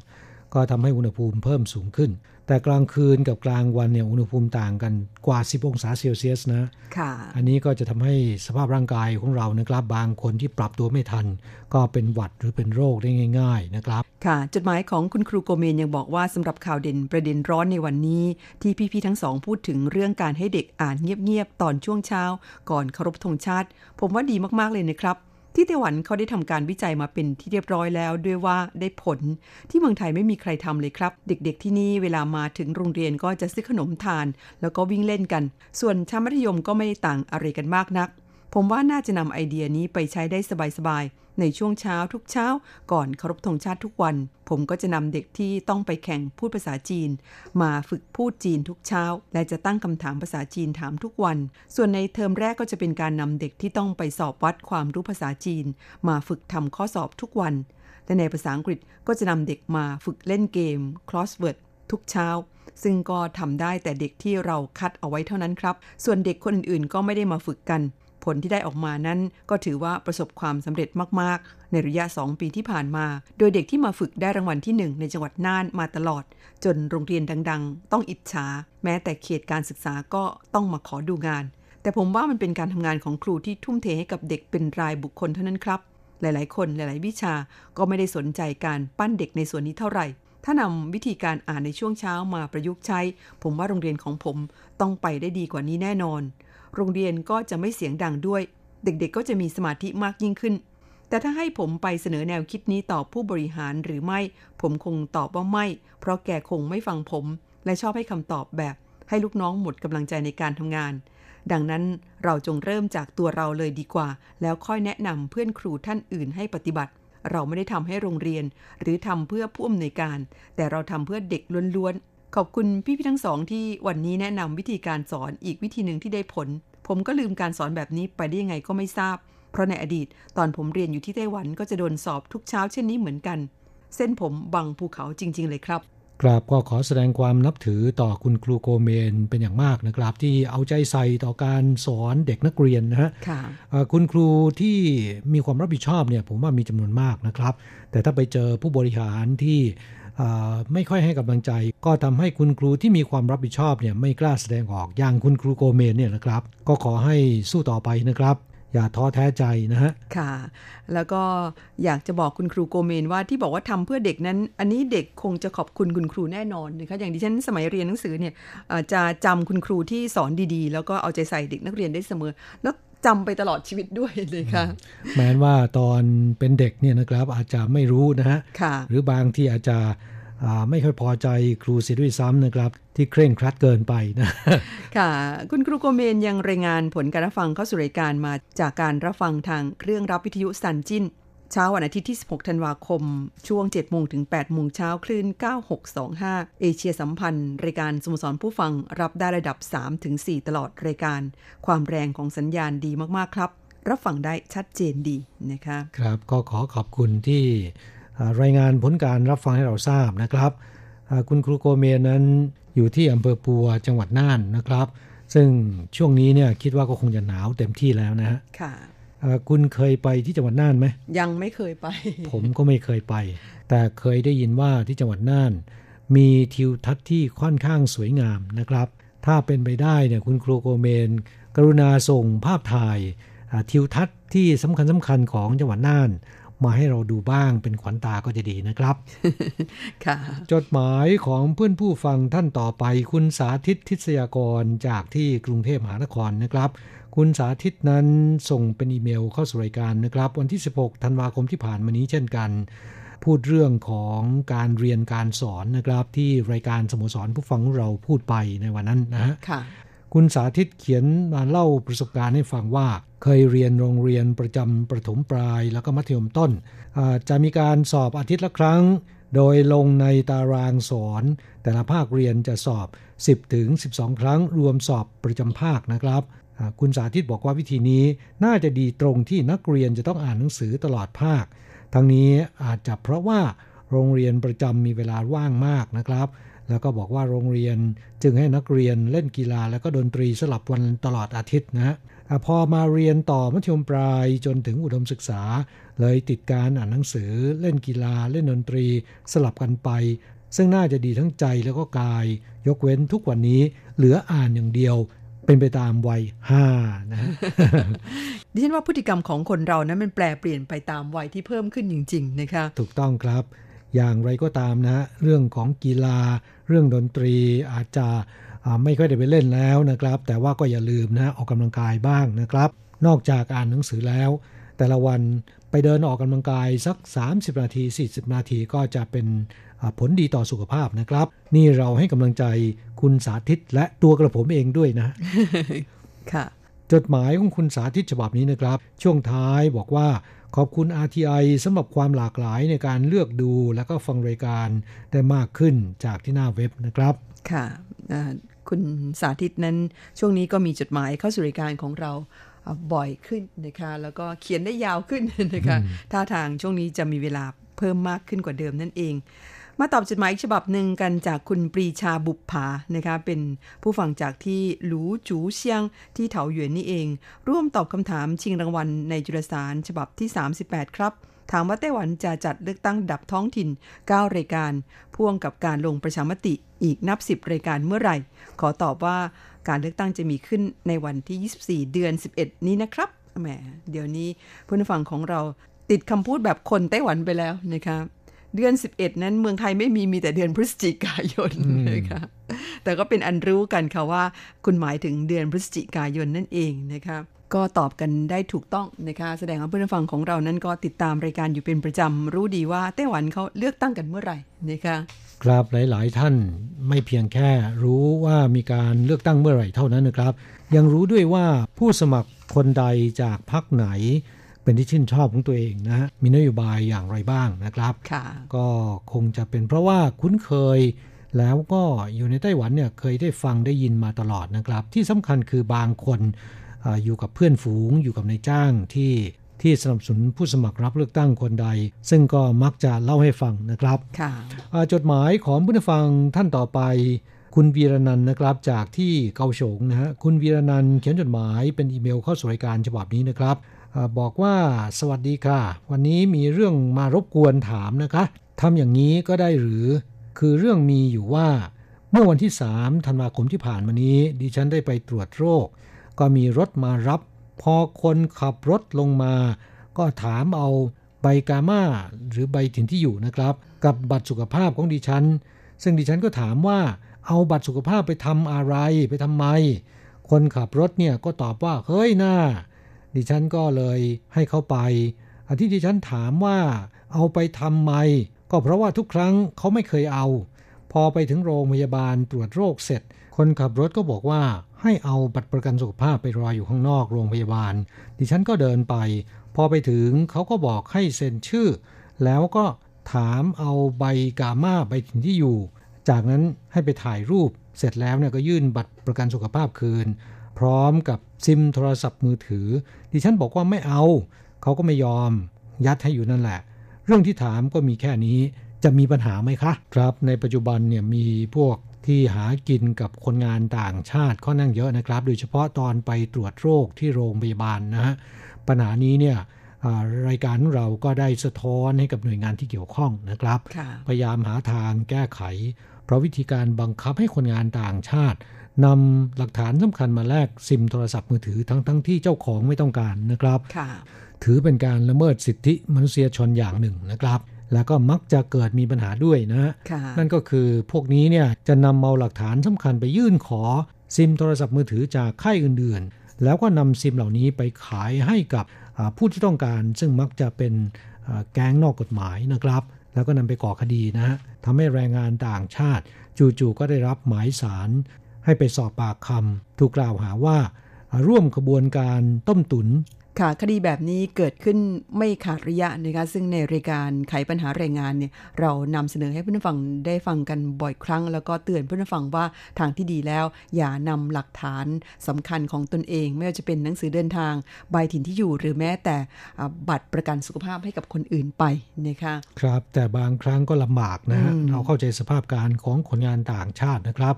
ก็ทำให้อุณหภูมิเพิ่มสูงขึ้น แต่กลางคืนกับกลางวันเนี่ยอุณหภูมิต่างกันกว่า 10 องศาเซลเซียสนะค่ะอันนี้ก็จะทำให้สภาพร่างกายของเรานะครับบางคนที่ปรับตัวไม่ทัน ก็เป็นหวัดหรือเป็นโรคได้ง่าย ๆนะครับ ค่ะ จดหมายของคุณครูโกเมนยังบอกว่าสำหรับข่าวเด่นประเด็นร้อนในวันนี้ ที่พี่ๆทั้งสองพูดถึงเรื่องการให้เด็กอ่านเงียบๆตอนช่วงเช้า ก่อนเคารพธงชาติ ผมว่าดีมากๆเลยนะครับ ที่ไต้หวันเขาได้ทำการวิจัยมาเป็นที่เรียบร้อยแล้วด้วยว่าได้ผล ที่เมืองไทยไม่มีใครทำเลยครับ เด็กๆที่นี่เวลามาถึงโรงเรียนก็จะซื้อขนมทาน แล้วก็วิ่งเล่นกัน ส่วนชั้นมัธยมก็ไม่ได้ต่างอะไรกันมากนัก ผมว่าน่าจะนำไอเดียนี้ไปใช้ได้สบายๆ ในช่วงเช้าทุกเช้า ก่อนเคารพธงชาติทุกวัน ผมก็จะนำเด็กที่ต้องไปแข่งพูดภาษาจีน มาฝึกพูดจีนทุกเช้า และจะตั้งคำถามภาษาจีนถามทุกวัน ส่วนในเทอมแรกก็จะเป็นการนำเด็กที่ต้องไปสอบวัดความรู้ภาษาจีน มาฝึกทำข้อสอบทุกวัน และในภาษาอังกฤษก็จะนำเด็กมาฝึกเล่นเกม crossword ทุกเช้า ซึ่งก็ทำได้แต่เด็กที่เราคัดเอาไว้เท่านั้นครับ ส่วนเด็กคนอื่นๆ ก็ไม่ได้มาฝึกกัน ผลที่ได้ออกมานั้น ก็ถือว่าประสบความสำเร็จมาก ๆ ในระยะ 2 ปีที่ผ่านมา โดยเด็กที่มาฝึกได้รางวัลที่ 1 ในจังหวัดน่านมาตลอด จนโรงเรียนดัง ๆ ต้องอิจฉา แม้แต่เขตการศึกษาก็ต้องมาขอดูงาน แต่ผมว่ามันเป็นการทำงานของครูที่ทุ่มเทให้กับเด็กเป็นรายบุคคลเท่านั้นครับ หลายๆ คนหลาย ๆ วิชาก็ไม่ได้สนใจการปั้นเด็กในส่วนนี้เท่าไหร่ถ้านำวิธีการอ่านในช่วงเช้ามาประยุกต์ใช้ ผมว่าโรงเรียนของผมต้องไปได้ดีกว่านี้แน่นอน โรงเรียนก็จะไม่เสียงดังด้วย เด็กๆก็จะมีสมาธิมากยิ่งขึ้น แต่ถ้าให้ผมไปเสนอแนวคิดนี้ต่อผู้บริหารหรือไม่ ผมคงตอบว่าไม่ เพราะแกคงไม่ฟังผม และชอบให้คำตอบแบบ ให้ลูกน้องหมดกำลังใจในการทำงาน ดังนั้นเราจงเริ่มจากตัวเราเลยดีกว่า แล้วค่อยแนะนำเพื่อนครูท่านอื่นให้ปฏิบัติเราไม่ได้ทำให้โรงเรียน หรือทำเพื่อผู้อำนวยการ แต่เราทำเพื่อเด็กล้วนๆ ขอบคุณพี่ๆทั้งสองที่วันนี้แนะนำวิธีการสอนอีกวิธีหนึ่งที่ได้ผล ผมก็ลืมการสอนแบบนี้ไปได้ยังไงก็ไม่ทราบ เพราะในอดีต ตอนผมเรียนอยู่ที่ไต้หวันก็จะโดนสอบทุกเช้าเช่นนี้เหมือนกัน เส้นผมบังภูเขาจริง ๆ เลยครับกราบก็ขอแสดงความนับถือต่อคุณครูโกเมนเป็นอย่างมากนะครับที่เอาใจใส่ต่อการสอนเด็กนักเรียนนะฮะคุณครูที่มีความรับผิดชอบเนี่ยผมว่ามีจำนวนมากนะครับ แต่ถ้าไปเจอผู้บริหารที่ ไม่ค่อยให้กำลังใจ ก็ทำให้คุณครูที่มีความรับผิดชอบเนี่ยไม่กล้าแสดงออกอย่างคุณครูโกเมนเนี่ยนะครับ ก็ขอให้สู้ต่อไปนะครับอย่าท้อแท้ใจนะฮะ ค่ะ แล้วก็อยากจะบอกคุณครูโกเมนว่าที่บอกว่าทำเพื่อเด็กนั้น อันนี้เด็กคงจะขอบคุณคุณครูแน่นอนนะคะอย่างที่ฉันสมัยเรียนหนังสือเนี่ยจะจำคุณครูที่สอนดีๆ แล้วก็เอาใจใส่เด็กนักเรียนได้เสมอ แล้ว จำไปตลอดชีวิตด้วยเลยค่ะ แม้ว่าตอนเป็นเด็กเนี่ยนะครับอาจจะไม่รู้นะฮะ หรือบางที่อาจจะไม่ค่อยพอใจครูเสียด้วยซ้ำนะครับ ที่เคร่งครัดเกินไปนะ ค่ะ คุณครูโกเมนยังรายงานผลการรับฟังเข้าสู่รายการมาจากการรับฟังทางเครื่องรับวิทยุสันจิน เช้าวันอาทิตย์ที่ 16 ธันวาคม ช่วง 7 โมงถึง 8 โมงเช้าคลื่น 9625 เอเชียสัมพันธ์ รายการสโมสรผู้ฟังรับได้ระดับ3ถึง4ตลอดรายการ ความแรงของสัญญาณดีมาก ๆ ครับ รับฟังได้ชัดเจนดีนะคะ ครับก็ขอขอบคุณที่รายงานผลการรับฟังให้เราทราบนะครับ คุณครูโกเมนนั้นอยู่ที่อำเภอปัวจังหวัดน่านนะครับ ซึ่งช่วงนี้เนี่ยคิดว่าก็คงจะหนาวเต็มที่แล้วนะฮะ ค่ะคุณเคยไปที่จังหวัดน่านไหมยังไม่เคยไป ผมก็ไม่เคยไป แต่เคยได้ยินว่าที่จังหวัดน่าน มีทิวทัศน์ที่ค่อนข้างสวยงามนะครับ ถ้าเป็นไปได้เนี่ยคุณครูโกเมน กรุณาส่งภาพถ่ายทิวทัศน์ที่สำคัญสำคัญของจังหวัดน่าน มาให้เราดูบ้างเป็นขวัญตาก็จะดีนะครับ ค่ะ จดหมายของเพื่อนผู้ฟังท่านต่อไปคุณสาธิตทิศยากรจากที่กรุงเทพมหานครนะครับ คุณสาธิตนั้นส่งเป็นอีเมลเข้าสู่รายการนะครับ วันที่ 16 ธันวาคมที่ผ่านมานี้เช่นกัน พูดเรื่องของการเรียนการสอนนะครับ ที่รายการสโมสรผู้ฟังเราพูดไปในวันนั้นนะฮะคุณสาธิตเขียนมาเล่าประสบการณ์ให้ฟังว่า เคยเรียนโรงเรียนประจำประถมปลายแล้วก็มัธยมต้น จะมีการสอบอาทิตย์ละครั้ง โดยลงในตารางสอน แต่ละภาคเรียนจะสอบ 10ถึง12 ครั้งรวมสอบประจำภาคนะครับ คุณสาธิตบอกว่าวิธีนี้น่าจะดีตรงที่นักเรียนจะต้องอ่านหนังสือตลอดภาค ทั้งนี้อาจจะเพราะว่าโรงเรียนประจำมีเวลาว่างมากนะครับ แล้วก็บอกว่าโรงเรียนจึงให้นักเรียนเล่นกีฬาแล้วก็ดนตรีสลับวันตลอดอาทิตย์นะพอมาเรียนต่อมัธยมปลายจนถึงอุดมศึกษา เลยติดการอ่านหนังสือเล่นกีฬาเล่นดนตรีสลับกันไป ซึ่งน่าจะดีทั้งใจแล้วก็กาย ยกเว้นทุกวันนี้เหลืออ่านอย่างเดียว เป็นไปตามวัยห้านะดิฉันว่าพฤติกรรมของคนเรานั้นมันแปลเปลี่ยนไปตามวัยที่เพิ่มขึ้นจริง ๆ นะคะ ถูกต้องครับ อย่างไรก็ตามนะ เรื่องของกีฬา เรื่องดนตรีอาจจะไม่ค่อยได้ไปเล่นแล้วนะครับ แต่ว่าก็อย่าลืมนะออกกำลังกายบ้างนะครับ นอกจากอ่านหนังสือแล้ว แต่ละวันไปเดินออกกำลังกายสัก 30 นาที 40 นาทีก็จะเป็นผลดีต่อสุขภาพนะครับ นี่เราให้กำลังใจคุณสาธิตและตัวกระผมเองด้วยนะ ค่ะ จดหมายของคุณสาธิตฉบับนี้นะครับ ช่วงท้ายบอกว่าขอบคุณ RTI สำหรับความหลากหลายในการเลือกดูและก็ฟังรายการได้มากขึ้นจากที่หน้าเว็บนะครับ ค่ะ คุณสาธิตนั้นช่วงนี้ก็มีจดหมายเข้าสู่รายการของเรา บ่อยขึ้นนะคะ แล้วก็เขียนได้ยาวขึ้นนะคะท่าทางช่วงนี้จะมีเวลาเพิ่มมากขึ้นกว่าเดิมนั่นเอง มาตอบจดหมายฉบับหนึ่งกันจากคุณปรีชาบุปผานะคะเป็นผู้ฟังจากที่หลูจูเซียงที่เถาหยวนนี่เอง ร่วมตอบคำถามชิงรางวัลในจุลสารฉบับที่ 38 ครับถามว่าไต้หวันจะจัดเลือกตั้งดับท้องถิ่น 9 รายการ พ่วงกับการลงประชามติอีกนับ 10 รายการเมื่อไหร่ ขอตอบว่า การเลือกตั้งจะมีขึ้นในวันที่ 24 เดือน 11 นี้นะครับแหมเดี๋ยวนี้ผู้ฟังของเราติดคำพูดแบบคนไต้หวันไปแล้วนะคะ เดือน 11 นั้นเมืองไทยไม่มีมีแต่เดือนพฤศจิกายนนะคะแต่ก็เป็นอันรู้กันค่ะว่า คุณหมายถึงเดือนพฤศจิกายนนั่นเองนะคะก็ตอบกันได้ถูกต้องนะคะ แสดงว่าเพื่อนฟังของเรานั้นก็ติดตามรายการอยู่เป็นประจำ รู้ดีว่าไต้หวันเขาเลือกตั้งกันเมื่อไหร่นะคะครับหลาย ๆ ท่านไม่เพียงแค่รู้ว่ามีการเลือกตั้งเมื่อไหร่เท่านั้นนะครับ ยังรู้ด้วยว่าผู้สมัครคนใดจากพรรคไหน เป็นที่ชื่นชอบของตัวเองนะมีนโยบายอย่างไรบ้างนะครับก็คงจะเป็นเพราะว่าคุ้นเคย แล้วก็อยู่ในไต้หวันเนี่ยเคยได้ฟังได้ยินมาตลอดนะครับ ที่สำคัญคือบางคนออยู่กับเพื่อนฝูง อยู่กับนายจ้างที่ที่สนับสนุนผู้สมัครรับเลือกตั้งคนใด ซึ่งก็มักจะเล่าให้ฟังนะครับจดหมายของผู้ฟังท่านต่อไป คุณวีรนันนะครับจากที่เกาฉงนะฮะคุณวีรนันเขียนจดหมายเป็นอีเมลเข้าสู่รายการฉบับนี้นะครับ บอกว่าสวัสดีค่ะ วันนี้มีเรื่องมารบกวนถามนะคะทำอย่างนี้ก็ได้หรือ คือเรื่องมีอยู่ว่า เมื่อวันที่สามธันวาคมที่ผ่านมานี้ ดิฉันได้ไปตรวจโรค ก็มีรถมารับ พอคนขับรถลงมา ก็ถามเอาใบกามาหรือใบถิ่นที่อยู่นะครับ กับบัตรสุขภาพของดิฉัน ซึ่งดิฉันก็ถามว่า เอาบัตรสุขภาพไปทำอะไรไปทำไม คนขับรถเนี่ยก็ตอบว่าเฮ้ยหน้า ดิฉันก็เลยให้เขาไปอันที่ดิฉันถามว่าเอาไปทำไม ก็เพราะว่าทุกครั้งเขาไม่เคยเอา พอไปถึงโรงพยาบาลตรวจโรคเสร็จ คนขับรถก็บอกว่าให้เอาบัตรประกันสุขภาพไปรออยู่ข้างนอกโรงพยาบาล ดิฉันก็เดินไป พอไปถึงเขาก็บอกให้เซ็นชื่อ แล้วก็ถามเอาใบกามาใบถึงที่อยู่ จากนั้นให้ไปถ่ายรูปเสร็จแล้วเนี่ยก็ยื่นบัตรประกันสุขภาพคืน พร้อมกับซิมโทรศัพท์มือถือ ดิฉันบอกว่าไม่เอา เขาก็ไม่ยอม ยัดให้อยู่นั่นแหละ เรื่องที่ถามก็มีแค่นี้จะมีปัญหาไหมคะ ครับในปัจจุบันเนี่ยมีพวกที่หากินกับคนงานต่างชาติค่อนข้างเยอะนะครับ โดยเฉพาะตอนไปตรวจโรคที่โรงพยาบาลนะฮะปัญหานี้เนี่ยรายการของเราก็ได้สะท้อนให้กับหน่วยงานที่เกี่ยวข้องนะครับ พยายามหาทางแก้ไข เพราะวิธีการบังคับให้คนงานต่างชาติ นำหลักฐานสำคัญมาแลกซิมโทรศัพท์มือถือทั้งทั้งที่เจ้าของไม่ต้องการนะครับ ถือเป็นการละเมิดสิทธิมนุษยชนอย่างหนึ่งนะครับ แล้วก็มักจะเกิดมีปัญหาด้วยนะนั่นก็คือพวกนี้เนี่ยจะนำเอาหลักฐานสำคัญไปยื่นขอซิมโทรศัพท์มือถือจากค่ายอื่นๆ แล้วก็นำซิมเหล่านี้ไปขายให้กับผู้ที่ต้องการ ซึ่งมักจะเป็นแก๊งนอกกฎหมายนะครับแล้วก็นำไปก่อคดีนะฮะทำให้แรงงานต่างชาติ จู่ๆก็ได้รับหมายสาร ให้ไปสอบปากคำถูกกล่าวหาว่า ร่วมขบวนการต้มตุนค่ะคดีแบบนี้เกิดขึ้นไม่ขาดระยะนะคะซึ่งในรายการไขปัญหาแรงงานเนี่ยเรานำเสนอให้เพื่อนฟังได้ฟังกันบ่อยครั้ง แล้วก็เตือนเพื่อนฟังว่าทางที่ดีแล้ว อย่านำหลักฐานสำคัญของตนเอง ไม่ว่าจะเป็นหนังสือเดินทางใบถิ่นที่อยู่ หรือแม้แต่บัตรประกันสุขภาพให้กับคนอื่นไปนะคะครับแต่บางครั้งก็ลำบากนะฮะเราเข้าใจสภาพการของคนงานต่างชาตินะครับ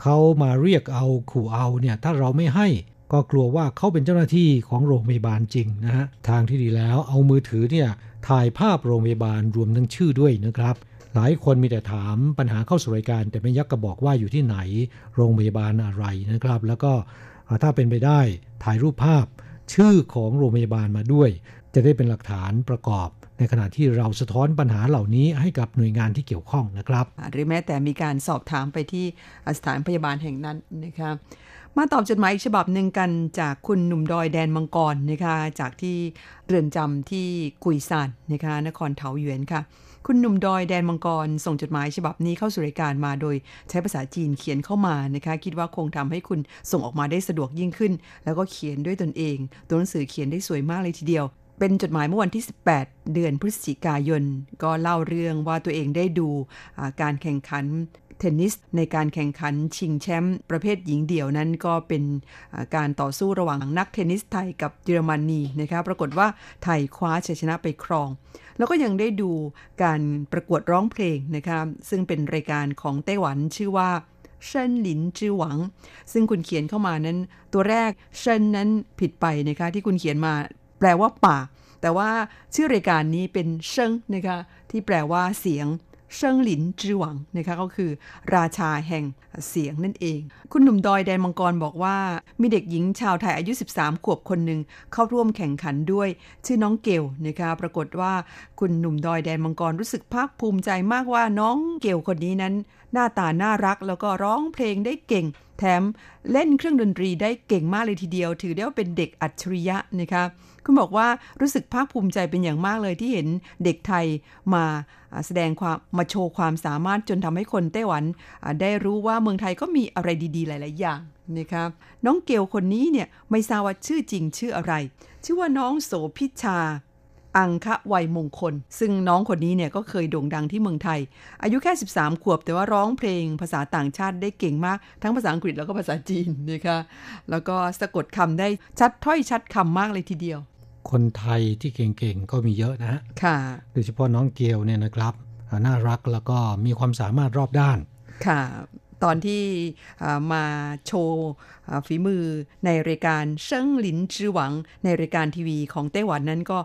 เขามาเรียกเอาขู่เอาเนี่ยถ้าเราไม่ให้ก็กลัวว่าเขาเป็นเจ้าหน้าที่ของโรงพยาบาลจริงนะฮะทางที่ดีแล้วเอามือถือเนี่ยถ่ายภาพโรงพยาบาลรวมทั้งชื่อด้วยนะครับหลายคนมีแต่ถามปัญหาเข้าสู่รายการ แต่ไม่ยักกระบอกว่าอยู่ที่ไหน โรงพยาบาลอะไรนะครับ แล้วก็ถ้าเป็นไปได้ถ่ายรูปภาพชื่อของโรงพยาบาลมาด้วย จะได้เป็นหลักฐานประกอบ ในขณะที่เราสะท้อนปัญหาเหล่านี้ให้กับหน่วยงานที่เกี่ยวข้องนะครับ หรือแม้แต่มีการสอบถามไปที่สถานพยาบาลแห่งนั้นนะครับมาตอบจดหมายอีกฉบับหนึ่งกันจากคุณหนุ่มดอยแดนมังกรนะคะจากที่เรือนจำที่กุยซานนะคะนครเทาหยวนค่ะ คุณหนุ่มดอยแดนมังกร ส่งจดหมายฉบับนี้เข้าสู่รายการมาโดยใช้ภาษาจีนเขียนเข้ามานะคะคิดว่าคงทำให้คุณส่งออกมาได้สะดวกยิ่งขึ้น แล้วก็เขียนด้วยตนเอง ตัวหนังสือเขียนได้สวยมากเลยทีเดียว เป็นจดหมายเมื่อวันที่ 18 เดือนพฤศจิกายน ก็เล่าเรื่องว่าตัวเองได้ดูการแข่งขันเทนนิสในการแข่งขันชิงแชมป์ประเภทหญิงเดี่ยวนั้นก็เป็นการต่อสู้ระหว่างนักเทนนิสไทยกับเยอรมนีนะคะปรากฏว่าไทยคว้าชัยชนะไปครอง แล้วก็ยังได้ดูการประกวดร้องเพลงนะคะซึ่งเป็นรายการของไต้หวันชื่อว่าเชินหลินจือหวัง ซึ่งคุณเขียนเข้ามานั้น ตัวแรกเชินนั้นผิดไปนะคะที่คุณเขียนมา แปลว่าป่า แต่ว่าชื่อรายการนี้เป็นเชิงนะคะที่แปลว่าเสียงเซิงหลินจือหวังนะคะก็คือ ราชาแห่งเสียงนั่นเอง คุณหนุ่มดอยแดนมังกรบอกว่า มีเด็กหญิงชาวไทยอายุ 13 ขวบคนหนึ่งเข้าร่วมแข่งขันด้วย ชื่อน้องเกลนะคะปรากฏว่าคุณหนุ่มดอยแดนมังกรรู้สึกภาคภูมิใจมากว่าน้องเกลคนนี้นั้น หน้าตาน่ารักแล้วก็ร้องเพลงได้เก่ง แถมเล่นเครื่องดนตรีได้เก่งมากเลยทีเดียว ถือได้ว่าเป็นเด็กอัจฉริยะนะคะ คุณบอกว่ารู้สึกภาคภูมิใจเป็นอย่างมากเลยที่เห็นเด็กไทยมาแสดงความมาโชว์ความสามารถจนทำให้คนไต้หวันได้รู้ว่าเมืองไทยก็มีอะไรดีๆ หลาย ๆ อย่างนะครับ น้องเกลคนนี้เนี่ยไม่ทราบว่าชื่อจริงชื่ออะไร ชื่อว่าน้องโสพิชา อังคะวัยมงคล ซึ่งน้องคนนี้เนี่ยก็เคยโด่งดังที่เมืองไทย อายุแค่ 13 ขวบ แต่ว่าร้องเพลงภาษาต่างชาติได้เก่งมาก ทั้งภาษาอังกฤษแล้วก็ภาษาจีนนะคะแล้วก็สะกดคำได้ชัดถ้อยชัดคำมากเลยทีเดียว คนไทยที่เก่งๆ ก็มีเยอะนะฮะค่ะโดยเฉพาะน้องเกลเนี่ยนะครับน่ารักแล้วก็มีความสามารถรอบด้าน ค่ะ ตอนที่มาโชว์ฝีมือในรายการเซิงหลินจือหวังในรายการทีวีของไต้หวันนั้นก็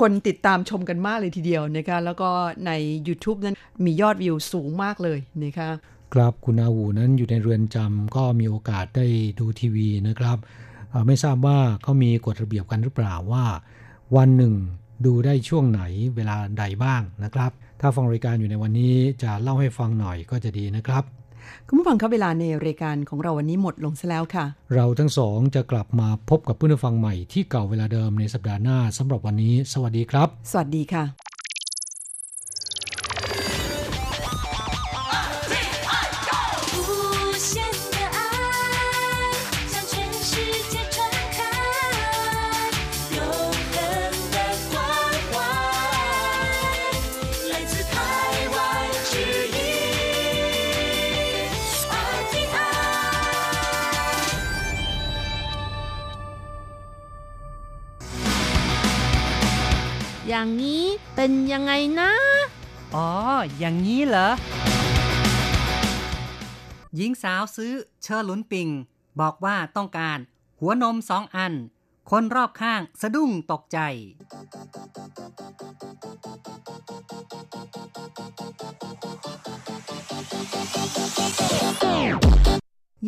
คนติดตามชมกันมากเลยทีเดียวนะคะแล้วก็ใน YouTube นั้นมียอดวิวสูงมากเลยนะคะครับคุณอาหูนั้นอยู่ในเรือนจำก็มีโอกาสได้ดูทีวีนะครับ ไม่ทราบว่าเขามีกฎระเบียบกันหรือเปล่าว่า วันหนึ่งดูได้ช่วงไหนเวลาใดบ้างนะครับ ถ้าฟังรายการอยู่ในวันนี้จะเล่าให้ฟังหน่อยก็จะดีนะครับคุณผู้ฟังครับเวลาในรายการของเราวันนี้หมดลงซะแล้วค่ะ เราทั้งสองจะกลับมาพบกับผู้ฟังใหม่ที่เก่าเวลาเดิมในสัปดาห์หน้าสำหรับวันนี้ สวัสดีครับ สวัสดีค่ะ อย่างนี้เป็นยังไงนะ อ๋อ อย่างนี้เหรอ หญิงสาวซื้อเชอร์ลุนปิง บอกว่าต้องการหัวนมสองอัน คนรอบข้างสะดุ้งตกใจ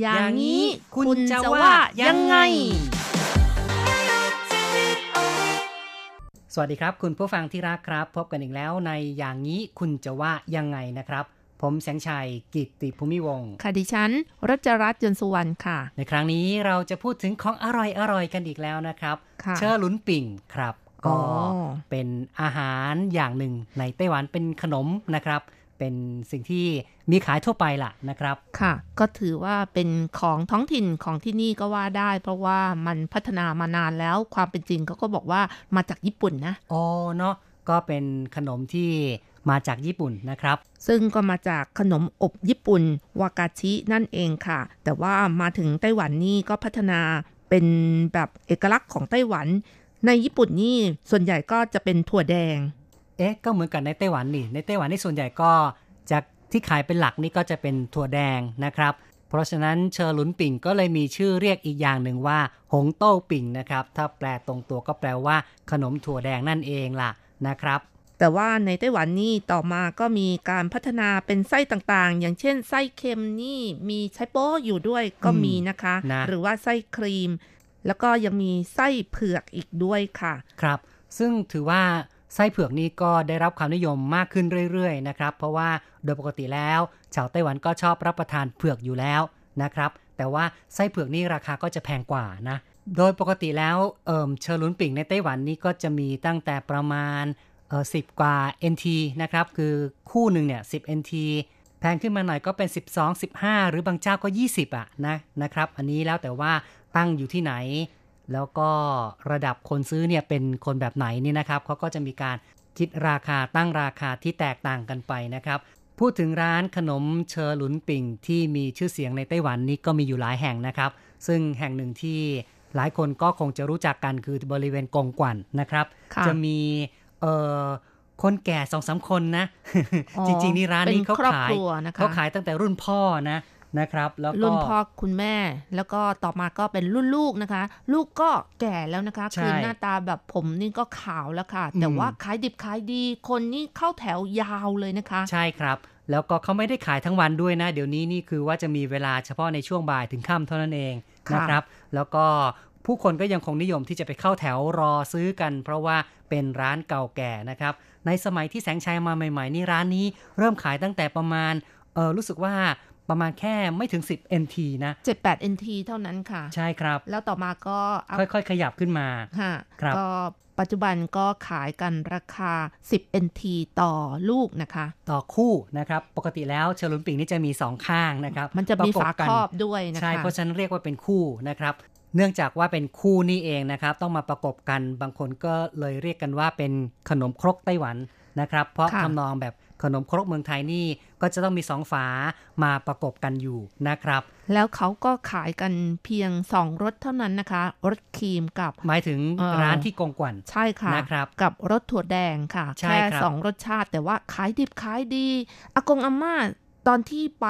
อย่างนี้คุณจะว่ายังไง สวัสดีครับ คุณผู้ฟังที่รักครับ พบกันอีกแล้วในอย่างนี้คุณจะว่ายังไงนะครับ ผมแสงชัยกิตติภูมิวงค่ะดิฉันรัชรัตน์ยนสุวรรณค่ะ ในครั้งนี้เราจะพูดถึงของอร่อยอร่อยกันอีกแล้วนะครับเชอร์ลุนปิ่งครับ ก็เป็นอาหารอย่างหนึ่งในไต้หวันเป็นขนมนะครับ เป็นสิ่งที่มีขายทั่วไปล่ะนะครับค่ะ ก็ถือว่าเป็นของท้องถิ่นของที่นี่ก็ว่าได้ เพราะว่ามันพัฒนามานานแล้วความเป็นจริงเขาก็บอกว่ามาจากญี่ปุ่นนะอ๋อเนาะก็เป็นขนมที่มาจากญี่ปุ่นนะครับ ซึ่งก็มาจากขนมอบญี่ปุ่นวากาชินั่นเองค่ะ แต่ว่ามาถึงไต้หวันนี่ก็พัฒนาเป็นแบบเอกลักษณ์ของไต้หวัน ในญี่ปุ่นนี่ส่วนใหญ่ก็จะเป็นถั่วแดง เอ๊ะก็เหมือนกันในไต้หวันนี่ในไต้หวันนี่ส่วนใหญ่ก็จะที่ขายเป็นหลักนี่ก็จะเป็นถั่วแดงนะครับ เพราะฉะนั้นเชอร์ลุนปิ่งก็เลยมีชื่อเรียกอีกอย่างหนึ่งว่า หงโต้ปิ่งนะครับ ถ้าแปลตรงตัวก็แปลว่า ขนมถั่วแดงนั่นเองล่ะนะครับ แต่ว่าในไต้หวันนี่ต่อมาก็มีการพัฒนาเป็นไส้ต่างๆ อย่างเช่น ไส้เค็มนี่มีไชโป๊อยู่ด้วยก็มีนะคะนะหรือว่าไส้ครีม แล้วก็ยังมีไส้เผือกอีกด้วยค่ะ ครับ ซึ่งถือว่า ไส้เผือกนี้ก็ได้รับความนิยมมากขึ้นเรื่อยๆนะครับ เพราะว่าโดยปกติแล้วชาวไต้หวันก็ชอบรับประทานเผือกอยู่แล้วนะครับ แต่ว่าไส้เผือกนี่ราคาก็จะแพงกว่านะ โดยปกติแล้วเอิมเชอร์ลุนปิ่งในไต้หวันนี่ก็จะมีตั้งแต่ประมาณเออสิกว่า NT นะครับ คือคู่หนึ่งเนี่ย10 NT แพงขึ้นมาหน่อยก็เป็น 12 15 หรือบางเจ้าก็ 20 อะนะนะครับ อันนี้แล้วแต่ว่าตั้งอยู่ที่ไหน แล้วก็ระดับคนซื้อเนี่ยเป็นคนแบบไหนนี่นะครับเขาก็จะมีการคิดราคาตั้งราคาที่แตกต่างกันไปนะครับ พูดถึงร้านขนมเชอหลุนปิ่งที่มีชื่อเสียงในไต้หวันนี่ก็มีอยู่หลายแห่งนะครับ ซึ่งแห่งหนึ่งที่หลายคนก็คงจะรู้จักกันคือบริเวณกงกวันนะครับจะมีเอ่อคนแก่สองสาคนนะ จริง ๆ นี่ร้านนี้เขาขายเขาขายตั้งแต่รุ่นพ่อนะ นะครับ แล้วรุ่นพ่อคุณแม่ แล้วก็ต่อมาก็เป็นรุ่นลูกนะคะ ลูกก็แก่แล้วนะคะคือหน้าตาแบบผมนี่ก็ขาวแล้วค่ะ แต่ว่าขายดิบขายดี คนนี่เข้าแถวยาวเลยนะคะ ใช่ครับแล้วก็เขาไม่ได้ขายทั้งวันด้วยนะ เดี๋ยวนี้นี่คือว่าจะมีเวลาเฉพาะในช่วงบ่ายถึงค่ำเท่านั้นเองนะครับ แล้วก็ผู้คนก็ยังคงนิยมที่จะไปเข้าแถวรอซื้อกัน เพราะว่าเป็นร้านเก่าแก่นะครับ ในสมัยที่แสงชัยมาใหม่ ๆ นี่ร้านนี้เริ่มขายตั้งแต่ประมาณเออรู้สึกว่า ประมาณแค่ไม่ถึง 10 NT นะ 78 NT เท่านั้นค่ะ ใช่ครับ แล้วต่อมาก็ค่อยๆ ขยับขึ้นมาค่ะครับก็ปัจจุบันก็ขายกันราคา 10 NT ต่อลูกนะคะ ต่อคู่นะครับ ปกติแล้วเชลุนปิงนี่จะมี 2 ข้างนะครับ มันจะมีฝาครอบด้วยนะคะ ใช่ เพราะฉะนั้นเรียกว่าเป็นคู่นะครับเนื่องจากว่าเป็นคู่นี่เองนะครับ ต้องมาประกบกันบางคนก็เลยเรียกกันว่าเป็นขนมครกไต้หวันนะครับ เพราะทำนองแบบ ขนมครกเมืองไทยนี่ก็จะต้องมีสองฝามาประกบกันอยู่นะครับ แล้วเขาก็ขายกันเพียงสองรสเท่านั้นนะคะ รสครีมกับ หมายถึงร้านที่กงกวันใช่ค่ะนะครับ กับรสถั่วแดงค่ะแค่สองรสชาติ แต่ว่าขายดิบขายดีอากงอาม่าตอนที่ไป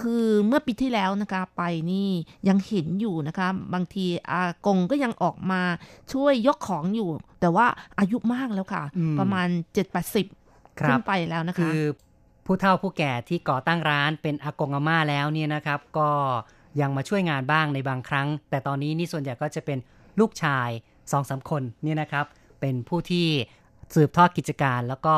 คือเมื่อปีที่แล้วนะคะไปนี่ยังเห็นอยู่นะคะ บางทีอากงก็ยังออกมาช่วยยกของอยู่ แต่ว่าอายุมากแล้วค่ะ ประมาณ 7 8 0 ขึ้นไปแล้วนะคะคือผู้เฒ่าผู้แก่ที่ก่อตั้งร้านเป็นอากงอาม่าแล้วเนี่ยนะครับ ก็ยังมาช่วยงานบ้างในบางครั้ง แต่ตอนนี้นี่ส่วนใหญ่ก็จะเป็นลูกชายสองสาคนเนี่ยนะครับ เป็นผู้ที่สืบทอดกิจการ แล้วก็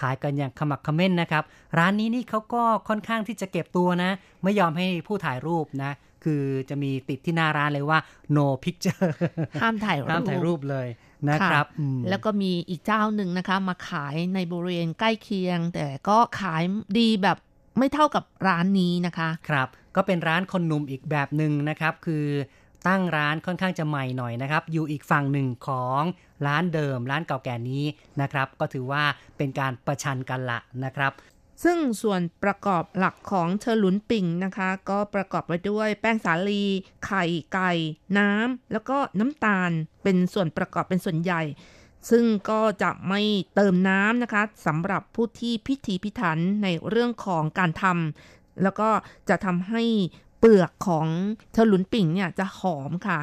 ขายกันอย่างขมักขม้นนะครับ ร้านนี้นี่เขาก็ค่อนข้างที่จะเก็บตัวนะ ไม่ยอมให้ผู้ถ่ายรูปนะ คือจะมีติดที่หน้าร้านเลยว่า no picture ห้ามถ่ายรูปห้ามถ่ายรูปเลย นะครับ แล้วก็มีอีกเจ้าหนึ่งนะคะ มาขายในบริเวณใกล้เคียง แต่ก็ขายดีแบบไม่เท่ากับร้านนี้นะคะ ครับ ก็เป็นร้านคนหนุ่มอีกแบบหนึ่งนะครับ คือตั้งร้านค่อนข้างจะใหม่หน่อยนะครับ อยู่อีกฝั่งหนึ่งของร้านเดิม ร้านเก่าแก่นี้นะครับ ก็ถือว่าเป็นการประชันกันละนะครับ ซึ่งส่วนประกอบหลักของเชอหลุนปิ่งนะคะ ก็ประกอบไปด้วยแป้งสาลี ไข่ไก่ น้ำแล้วก็น้ำตาลเป็นส่วนประกอบเป็นส่วนใหญ่ ซึ่งก็จะไม่เติมน้ำนะคะสำหรับผู้ที่พิถีพิถันในเรื่องของการทำแล้วก็จะทำให้เปลือกของเชอหลุนปิ่งเนี่ยจะหอมค่ะ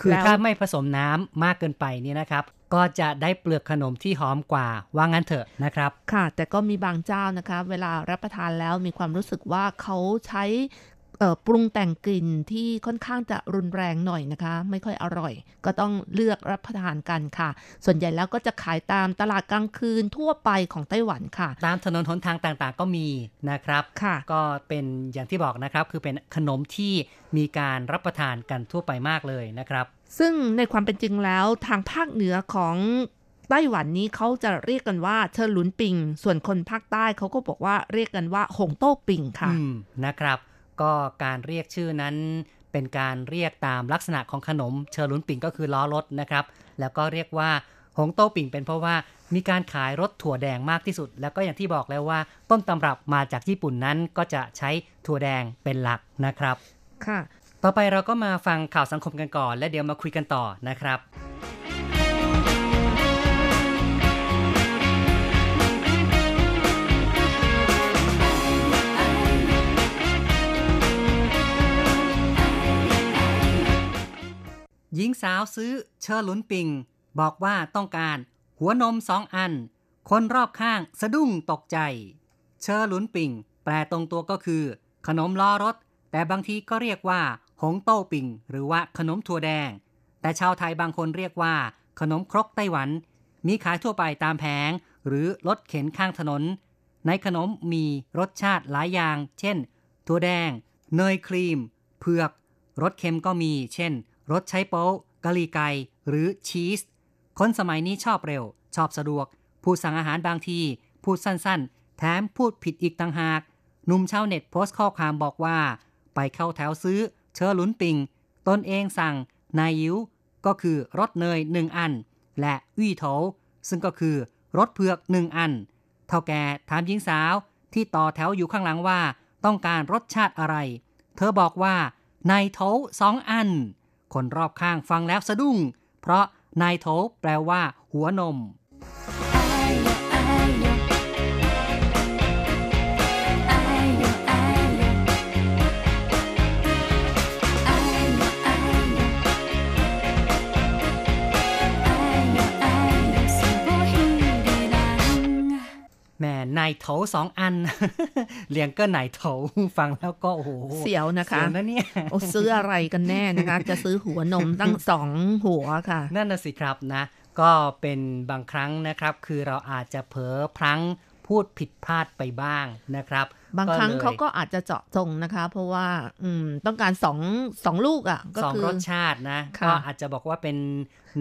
คือถ้าไม่ผสมน้ำมากเกินไปเนี่ยนะครับ ก็จะได้เปลือกขนมที่หอมกว่าว่างั้นเถอะนะครับ ค่ะ แต่ก็มีบางเจ้านะคะ เวลารับประทานแล้วมีความรู้สึกว่าเขาใช้ปรุงแต่งกลิ่นที่ค่อนข้างจะรุนแรงหน่อยนะคะ ไม่ค่อยอร่อย ก็ต้องเลือกรับประทานกันค่ะ ส่วนใหญ่แล้วก็จะขายตามตลาดกลางคืนทั่วไปของไต้หวันค่ะ ตามถนนหนทางต่างๆ ก็มีนะครับค่ะ ก็เป็นอย่างที่บอกนะครับ คือเป็นขนมที่มีการรับประทานกันทั่วไปมากเลยนะครับ ซึ่งในความเป็นจริงแล้วทางภาคเหนือของไต้หวันนี้เขาจะเรียกกันว่าเชอหลุนปิง ส่วนคนภาคใต้เขาก็บอกว่าเรียกกันว่าหงโต้ปิงค่ะอืมนะครับ ก็การเรียกชื่อนั้นเป็นการเรียกตามลักษณะของขนมเชอร์ลุนปิ่งก็คือล้อรถนะครับ แล้วก็เรียกว่าหงโต้ปิ่งเป็นเพราะว่ามีการขายรถถั่วแดงมากที่สุด แล้วก็อย่างที่บอกแล้วว่า ต้นตำรับมาจากญี่ปุ่นนั้นก็จะใช้ถั่วแดงเป็นหลักนะครับ ค่ะ ต่อไปเราก็มาฟังข่าวสังคมกันก่อน และเดี๋ยวมาคุยกันต่อนะครับหญิงสาวซื้อเชอร์ลุนปิง บอกว่าต้องการหัวนมสองอัน คนรอบข้างสะดุ้งตกใจ เชอร์ลุนปิง แปลตรงตัวก็คือ ขนมล้อรถ แต่บางทีก็เรียกว่า หงโต้ปิ่ง หรือว่าขนมถั่วแดง แต่ชาวไทยบางคนเรียกว่า ขนมครกไต้หวัน มีขายทั่วไปตามแผง หรือรถเข็นข้างถนน ในขนมมีรสชาติหลายอย่าง เช่นถั่วแดง เนยครีม เผือก รสเค็มก็มี เช่น รสใช้โป๊ะกะหรี่ไก่ หรือชีส คนสมัยนี้ชอบเร็ว ชอบสะดวกพูดสั่งอาหารบางที พูดสั้นๆ แถมพูดผิดอีกต่างหาก หนุ่มชาวเน็ตโพสต์ข้อความบอกว่า ไปเข้าแถวซื้อ 车轮饼 ตนเองสั่ง 奶油 ก็คือรสเนยหนึ่งอัน และ 芋头 ซึ่งก็คือรสเผือกหนึ่งอัน เถ้าแก่ถามหญิงสาวที่ต่อแถวอยู่ข้างหลังว่าต้องการรสชาติอะไร เธอบอกว่า奶头 สองอัน คนรอบข้างฟังแล้วสะดุ้ง เพราะนายโถแปลว่า หัวนม นายโถสองอัน เลี้ยงก็นายโถฟังแล้วก็โอ้โหเสียวนะคะเสียวนะเนี่ยโอ้ซื้ออะไรกันแน่นะคะ จะซื้อหัวนมตั้งสองหัวค่ะ นั่นน่ะสิครับนะ ก็เป็นบางครั้งนะครับ คือเราอาจจะเผลอพลั้งพูดผิดพลาดไปบ้างนะครับ บางครั้งเขาก็อาจจะเจาะจงนะคะ เพราะว่าอืมต้องการสองสองลูกอะก็คือสองรสชาตินะก็อาจจะบอกว่าเป็น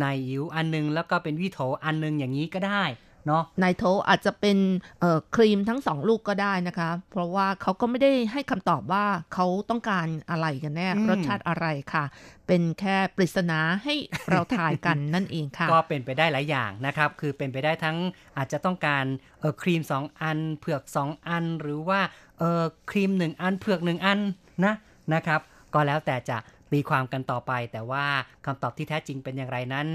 นายอิ๋วอันนึง แล้วก็เป็นวิโถอันนึงอย่างนี้ก็ได้ เนาะนายโทอาจจะเป็นครีมทั้งสองลูกก็ได้นะคะ เพราะว่าเขาก็ไม่ได้ให้คำตอบว่าเขาต้องการอะไรกันแน่ รสชาติอะไรค่ะ เป็นแค่ปริศนาให้เราทายกันนั่นเองค่ะ ก็เป็นไปได้หลายอย่างนะครับ คือเป็นไปได้ทั้งอาจจะต้องการเออครีมสองอัน เผือกสองอัน หรือว่าเออครีมหนึ่งอัน เผือกหนึ่งอันนะนะครับ ก็แล้วแต่จะตีความกันต่อไป แต่ว่าคำตอบที่แท้จริงเป็นอย่างไรนั้น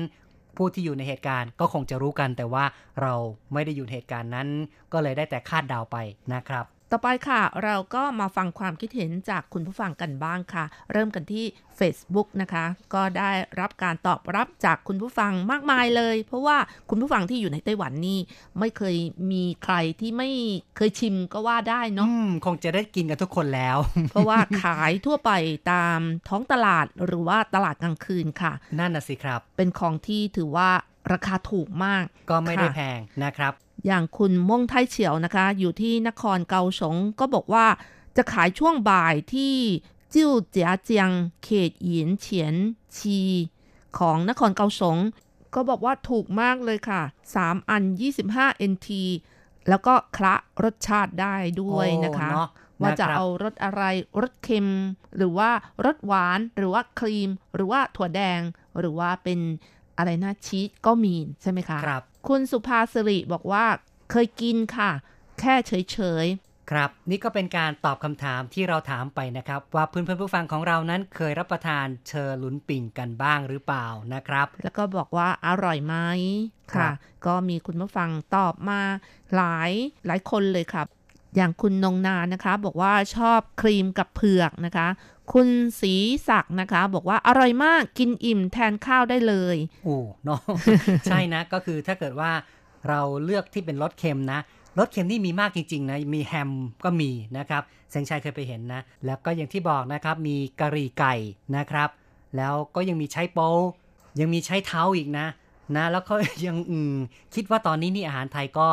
ผู้ที่อยู่ในเหตุการณ์ก็คงจะรู้กัน แต่ว่าเราไม่ได้อยู่เหตุการณ์นั้น ก็เลยได้แต่คาดเดาไปนะครับ ต่อไปค่ะ เราก็มาฟังความคิดเห็นจากคุณผู้ฟังกันบ้างค่ะ เริ่มกันที่ Facebook นะคะ ก็ได้รับการตอบรับจากคุณผู้ฟังมากมายเลย เพราะว่าคุณผู้ฟังที่อยู่ในไต้หวันนี่ ไม่เคยมีใครที่ไม่เคยชิมก็ว่าได้เนาะอืมคงจะได้กินกันทุกคนแล้ว เพราะว่าขายทั่วไปตามท้องตลาดหรือว่าตลาดกลางคืนค่ะ นั่นน่ะสิครับ เป็นของที่ถือว่าราคาถูกมาก ก็ไม่ได้ค่ะแพงนะครับ อย่างคุณม่งไทเฉียวนะคะ อยู่ที่นครเกาสงก็บอกว่าจะขายช่วงบ่ายที่จิ้วเจียเจียง เขตหยินเฉียนชี ของนครเกาสงก็บอกว่าถูกมากเลยค่ะ 3 อัน 25 NT แล้วก็คละรสชาติได้ด้วยนะคะโอ้เนาะว่าจะนะครับเอารสอะไรรสเค็ม หรือว่ารสหวานหรือว่าครีม หรือว่าถั่วแดง หรือว่าเป็นอะไรนะชีสก็มีใช่ไหมคะครับ คุณสุภาสิริบอกว่าเคยกินค่ะ แค่เฉยครับ นี่ก็เป็นการตอบคำถามที่เราถามไปนะครับ ว่าเพื่อนเพื่อนๆผู้ฟังของเรานั้นเคยรับประทานเชอร์ลุนปิ่งกันบ้างหรือเปล่านะครับๆแล้วก็บอกว่าอร่อยไหมครัค่ะบก็มีคุณผู้ฟังตอบมาหลายหลายคนเลยครับอย่างคุณนงนานะคะ บอกว่าชอบครีมกับเผือกนะคะ คุณสีศักดิ์นะคะ บอกว่าอร่อยมากกินอิ่มแทนข้าวได้เลยโอ้เนาะใช่นะ ก็คือถ้าเกิดว่าเราเลือกที่เป็นรสเค็มนะรสเค็มนี่มีมากจริงๆนะ มีแฮมก็มีนะครับแสงชัยเคยไปเห็นนะ แล้วก็อย่างที่บอกนะครับ มีกะหรี่ไก่นะครับ แล้วก็ยังมีไชโป๊ยังมีไชเท้าอีกนะ นะ แล้วก็ยังอืมคิดว่าตอนนี้นี่อาหารไทยก็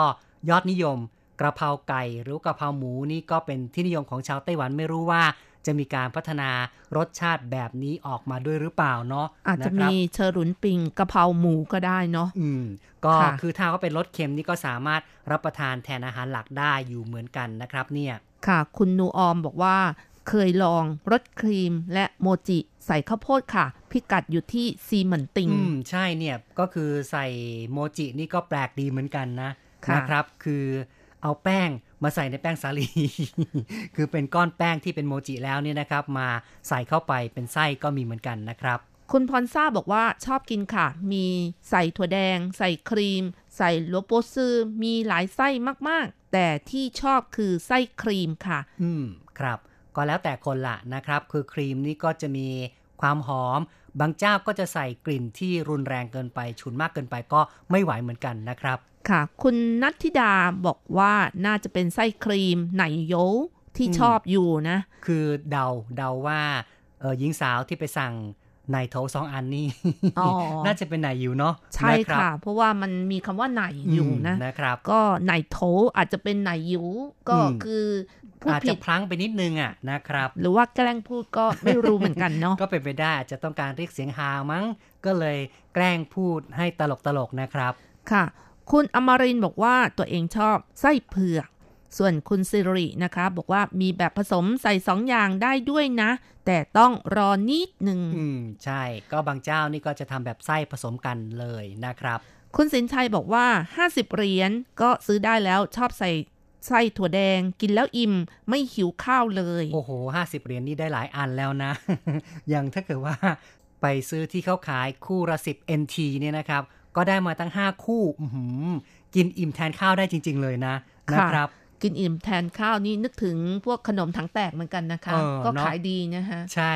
ยอดนิยม กระเพราไก่หรือกระเพราหมูนี่ก็เป็นที่นิยมของชาวไต้หวันไม่รู้ว่า จะมีการพัฒนารสชาติแบบนี้ออกมาด้วยหรือเปล่าเนาะอาจจะนครับมีเชอรุนปิงกะเพราหมูก็ได้เนาะอืมก็ค่ะคือถ้าว่าเป็นรสเค็มนี่ก็สามารถรับประทานแทนอาหารหลักได้อยู่เหมือนกันนะครับเนี่ยค่ะ คุณนูออมบอกว่าเคยลองรสครีมและโมจิใส่ข้าวโพดค่ะ พิกัดอยู่ที่ซีเหมือนติง อืม ใช่เนี่ย ก็คือใส่โมจินี่ก็แปลกดีเหมือนกันนะค่ะนะครับ คือเอาแป้ง มาใส่ในแป้งสาลี คือเป็นก้อนแป้งที่เป็นโมจิแล้วเนี่ยนะครับ มาใส่เข้าไปเป็นไส้ก็มีเหมือนกันนะครับ คุณพรซ่าบอกว่าชอบกินค่ะ มีใส่ถั่วแดง ใส่ครีม ใส่โลโปซือมีหลายไส้มากๆ แต่ที่ชอบคือไส้ครีมค่ะ อืมครับ ก็แล้วแต่คนละนะครับ คือครีมนี่ก็จะมีความหอมบางเจ้าก็จะใส่กลิ่นที่รุนแรงเกินไป ฉุนมากเกินไปก็ไม่ไหวเหมือนกันนะครับ ค่ะ คุณนัทธิดาบอกว่าน่าจะเป็นไส้ครีมไหนโยที่อืมชอบอยู่นะ คือเดาเดาว่าเออหญิงสาวที่ไปสั่งไนโถสองอันนี่อ๋อน่าจะเป็นไหนอยู่เนาะใช่นรับค่ะ เพราะว่ามันมีคำว่าไหนอยู่นะมนะครับ ก็ไหนโถอาจจะเป็นไหนยูก็อืมคือพูดอาจผิจะดพลั้งไปนิดนึงอะนะครับ หรือว่าแกล้งพูดก็ไม่รู้เหมือนกันเนาะก็เป็นไปได้อาจจะต้องการเรียกเสียงฮามั้ง ก็เลยแกล้งพูดให้ตลกตลกๆนะครับค่ะ คุณอมรินทร์บอกว่าตัวเองชอบไส้เผือก ส่วนคุณสิรินะคะ บอกว่ามีแบบผสมใส่สองอย่างได้ด้วยนะ แต่ต้องรอนิดหนึ่งอืมใช่ ก็บางเจ้านี่ก็จะทำแบบไส้ผสมกันเลยนะครับ คุณสินชัยบอกว่า 50 เหรียญก็ซื้อได้แล้วชอบใส่ไส้ถั่วแดงกินแล้วอิ่ม ไม่หิวข้าวเลย โอ้โหห้าสิบเหรียญนี่ได้หลายอันแล้วนะ อย่างถ้าเกิดว่าไปซื้อที่เขาขายคู่ละสิบ NT เนี่ยนะครับ ก็ได้มาตั้ง 5 คู่อื้อหือกินอิ่มแทนข้าวได้จริง ๆ เลยนะค่ะนะครับ กินอิ่มแทนข้าวนี่นึกถึงพวกขนมถังแตกเหมือนกันนะคะเออก็เนอะขายดีนะฮะใช่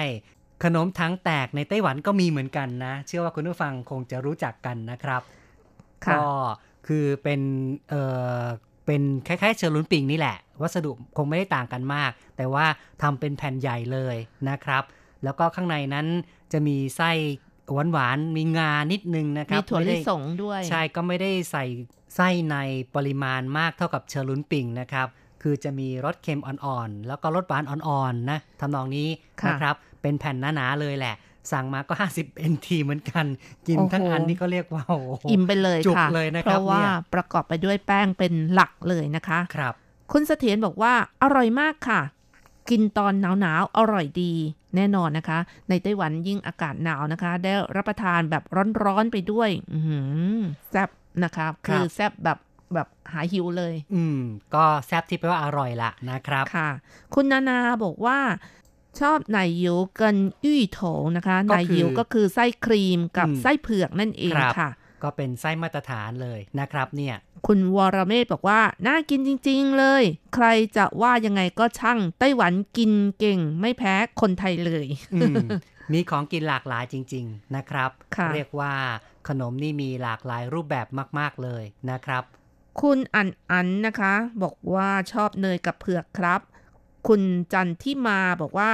ขนมทั้งแตกในไต้หวันก็มีเหมือนกันนะ เชื่อว่าคุณผู้ฟังคงจะรู้จักกันนะครับค่ะก็คือเป็นเออเป็นคล้ายๆเชอร์ลุนปิงนี่แหละ วัสดุคงไม่ได้ต่างกันมาก แต่ว่าทำเป็นแผ่นใหญ่เลยนะครับ แล้วก็ข้างในนั้นจะมีไส้ หวานๆมีงานิดนึงนะครัมีบถั่วไม่ลิได้สงด้วย ใช่ก็ไม่ได้ใส่ไส้ในปริมาณมากเท่ากับเชอร์ลุนปิงนะครับ คือจะมีรสเค็มอ่อนๆ แล้วก็รสหวานอ่อนๆนะทำนองนี้ค่ะนะครับ เป็นแผ่นหนาๆเลยแหละ สั่งมาก็ 50 NT เหมือนกัน กินโอ้โหทั้งอันนี่ก็เรียกว่าโอ้โหอิ่มไปเลยจุกค่ะเลยนะคเพรับราะว่าเนี่ยประกอบไปด้วยแป้งเป็นหลักเลยนะคะครับ คุณเสถียรบอกว่าอร่อยมากค่ะ กินตอนหนาวๆอร่อยดี แน่นอนนะคะ ในไต้หวันยิ่งอากาศหนาวนะคะ ได้รับประทานแบบร้อนๆไปด้วยอือหือแซ่บนะคะครับคือแซ่บแบบแบบหายหิวเลย อืม ก็แซ่บที่แปลว่าอร่อยละนะครับค่ะ คุณนานาบอกว่าชอบไหนยิวกันอี้โถนะคะก็ไหนคือยิวก็คือไส้ครีมกับอืมไส้เผือกนั่นเองครับค่ะ ก็เป็นไส้มาตรฐานเลยนะครับเนี่ย คุณวรเมธบอกว่า น่ากินจริง ๆ เลย ใครจะว่ายังไงก็ช่าง ไต้หวันกินเก่งไม่แพ้คนไทยเลยมีของกินหลากหลายจริง ๆ นะครับ เรียกว่าขนมนี่มีหลากหลายรูปแบบมาก ๆ เลยนะครับ คุณอันอันนะคะ บอกว่าชอบเนยกับเผือกครับ คุณจันที่มาบอกว่า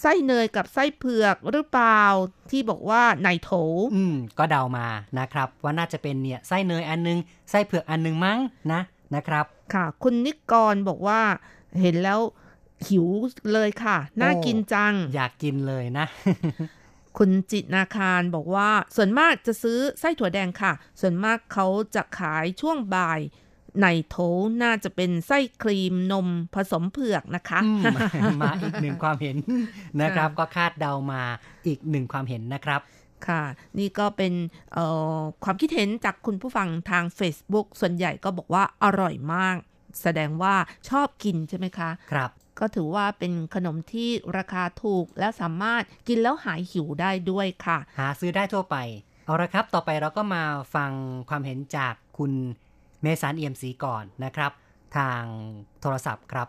ไส้เนยกับไส้เผือกหรือเปล่า ที่บอกว่าในโถ อืม ก็เดามานะครับ ว่าน่าจะเป็นเนี่ยไส้เนยอันนึง ไส้เผือกอันนึงมั้งนะนะครับ ค่ะ คุณนิกรบอกว่า เห็นแล้วหิวเลยค่ะ น่ากินจัง อยากกินเลยนะ คุณจิตนาคารบอกว่า ส่วนมากจะซื้อไส้ถั่วแดงค่ะ ส่วนมากเขาจะขายช่วงบ่าย ในโถน่าจะเป็นไส้ครีมนมผสมเผือกนะคะมาอีกหนึ่งความเห็นนะครับ ก็คาดเดามาอีกหนึ่งความเห็นนะครับค่ะ นี่ก็เป็นความคิดเห็นจากคุณผู้ฟังทาง Facebook ส่วนใหญ่ก็บอกว่าอร่อยมาก แสดงว่าชอบกินใช่ไหมคะ ครับ ก็ถือว่าเป็นขนมที่ราคาถูกและสามารถกินแล้วหายหิวได้ด้วยค่ะ หาซื้อได้ทั่วไป เอาละครับ ต่อไปเราก็มาฟังความเห็นจากคุณ เมสานเอี่ยมสีก่อนนะครับ ทางโทรศัพท์ครับ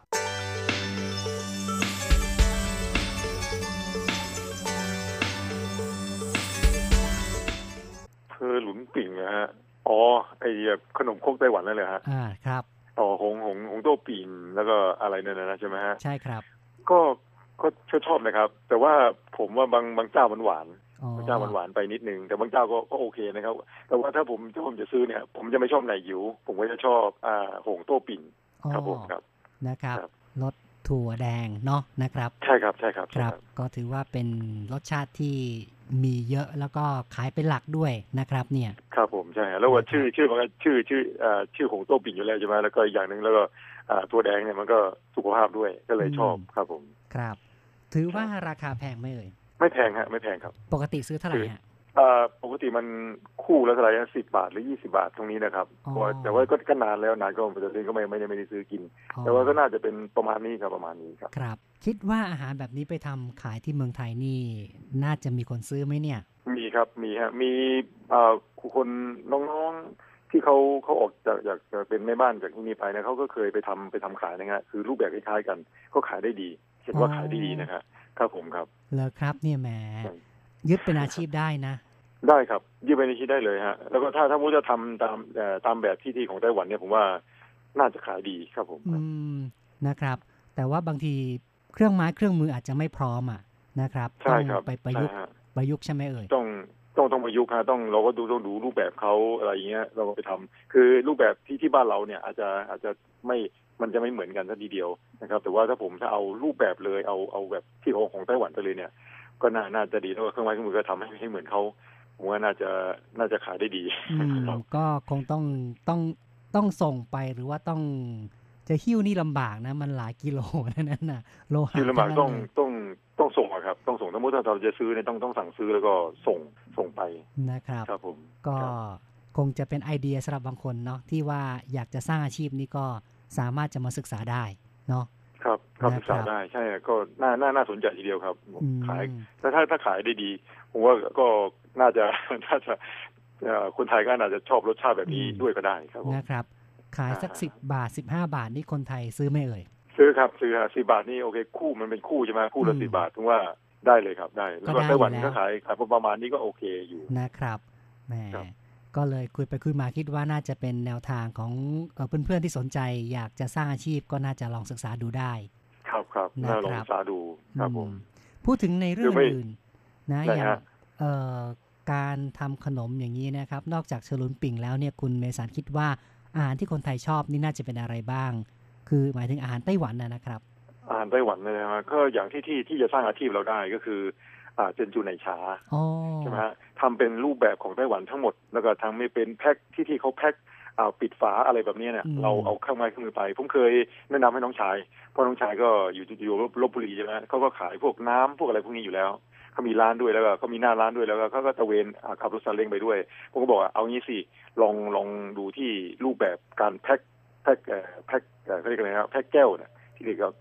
เธอหลุนปิ่งนะฮะอ๋อไอขนมโคกไต้หวันนั่นเลยฮะอ่าครับอ๋อหงหงหงโต้ปิ่งแล้วก็อะไรนั่นนะใช่ไหมฮะใช่ครับ ก็ก็ชอบนะครับ แต่ว่าผมว่าบางบางเจ้ามันหวาน บางเจ้ามันหวานไปนิดนึง แต่บางเจ้าก็ก็โอเคนะครับ แต่ว่าถ้าผมถ้าผมจะซื้อเนี่ย ผมจะไม่ชอบไหนยิว ผมก็จะชอบอ่าหงโต้ปิ่งครับผมครับนะครับรสถั่วแดงเนาะนะครับ ใช่ครับใช่ครับครับ ก็ถือว่าเป็นรสชาติที่มีเยอะแล้วก็ขายเป็นหลักด้วยนะครับ เนี่ยครับผมใช่แล้วว่าชื่อชื่อมันก็ชื่อชื่ออ่าชื่อของโต้ปิ่งอยู่แล้วใช่ไหมแล้วก็อีกอย่างหนึ่งแล้วก็อ่าตัวแดงเนี่ยมันก็สุขภาพด้วยก็เลยชอบครับผมครับ ถือว่าราคาแพงไหมเอ่ย ไม่แพงฮะไม่แพงครับ ปกติซื้อเท่าไหร่ฮะปกติมันคู่ละเท่าไหร่สิบบาทหรือยี่สิบาทตรงนี้นะครับแต่ว่าก็นานแล้วนานก็ปัจจุบันก็ไม่ไม่ได้ไม่ได้ซื้อกิน แต่ว่าก็น่าจะเป็นประมาณนี้ครับประมาณนี้ครับครับ คิดว่าอาหารแบบนี้ไปทำขายที่เมืองไทยนี่ น่าจะมีคนซื้อไหมเนี่ย มีครับมีฮะมีคนน้องๆที่เขาเขาออกจากจากเป็นแม่บ้านจากที่นี่ไปนะเขาก็เคยไปทำไปทำขายนะฮะคือรูปแบบคล้ายๆกัน ก็ขายได้ดีเห็นว่าขายได้ดีนะครับ ครับผมครับแล้วครับเนี่ยแหมยึดเป็นอาชีพได้นะ ได้ครับยึดเป็นอาชีพได้เลยฮะ แล้วก็ถ้าถ้ามุจะทำตามตามแบบที่ที่ของไต้หวันเนี่ยผมว่าน่าจะขายดีครับผมอืมนะครับ แต่ว่าบางทีเครื่องไม้เครื่องมืออาจจะไม่พร้อมอะนะครับใช่ครับไปประยุกต์ประยุกต์ใช่ไหมเอ่ยต้องต้องต้องประยุกต์ฮะต้องเราก็ดูต้องดูรูปแบบเขาอะไรอย่างเงี้ยเราก็ไปทำคือรูปแบบที่ที่บ้านเราเนี่ยอาจจะอาจจะไม่ มันจะไม่เหมือนกันสัทีเดียวนะครับ แต่ว่าถ้าผมถ้าเอารูปแบบเลยเอาเอาแบบที่ของของไต้หวันไปเลยเนี่ย ก็น่าน่าจะดีแล้วเครื่องไม้เครื่องมือก็ทำให้ให้เหมือนเขาผมว่าน่าจะน่าจะขายได้ดีก็คงต้องต้องต้องส่งไปหรือว่าต้องจะหิ้วนี่ลำบากนะ มันหลายกิโลนั่นน่ะโลหะหิ้วลำบากต้องต้องต้องส่งอะครับ ต้องส่งถ้ามุติถ้าเราจะซื้อเนี่ยต้องต้องสั่งซื้อแล้วก็ส่งส่งไปนะครับครับผมก็คงจะเป็นไอเดียสำหรับบางคนเนาะที่ว่าอยากจะสร้างอาชีพนี้ก็ สามารถจะมาศึกษาได้เนาะครับครับศึกษาได้ใช่ก็น่าน่าน่าสนใจทีเดียวครับขายถ้าถ้าถ้าขายได้ดีผมว่าก็น่าจะน่าจะคนไทยก็น่าจะชอบรสชาติแบบนี้ด้วยก็ได้ครับนะครับ ขายสักสิบบาทสิบห้าบาทนี่คนไทยซื้อไม่เอ่ยซื้อครับซื้อสิบาทนี่โอเคคู่มันเป็นคู่ใช่ไหมคู่ละสิบาทถึงว่าได้เลยครับได้ แล้วก็ไต้หวันก็ขายขายประมาณนี้ก็โอเคอยู่นะครับแหม ก็เลยคุยไปคุยมาคิดว่าน่าจะเป็นแนวทางของเพื่อนๆที่สนใจ อยากจะสร้างอาชีพก็น่าจะลองศึกษาดูได้ ครับครับน่าลองศึกษาดูครับผมพูดถึงในเรื่องอื่นนะอย่างการทำขนมอย่างนี้นะครับ นอกจากเชลุนปิ่งแล้วเนี่ยคุณเมสานคิดว่าอาหารที่คนไทยชอบนี่น่าจะเป็นอะไรบ้าง คือหมายถึงอาหารไต้หวันนะครับ อาหารไต้หวันนะฮะก็อย่างที่ที่ที่จะสร้างอาชีพเราได้ก็คือ เจนจูในชาใช่ไหมฮะทำเป็นรูปแบบของไต้หวันทั้งหมด แล้วก็ทำไม่เป็นแพ็คที่ที่เขาแพ็คปิดฝาอะไรแบบนี้เนี่ยเราเอาเครื่องไม้เครื่องมือไป ผมเคยแนะนำให้น้องชายเพราะน้องชายก็อยู่อยู่ลบบุรีใช่ไหมเขาก็ขายพวกน้ำพวกอะไรพวกนี้อยู่แล้วเขามีร้านด้วยแล้วก็เขามีหน้าร้านด้วยแล้วก็เขาก็ตะเวนขับรถซาเล้งไปด้วย ผมก็บอกเอางี้สิลองลองดูที่รูปแบบการแพ็คแพ็คแพ็คเขาเรียกอะไรครับแพ็คแก้วเนี่ยที่เรียกว่า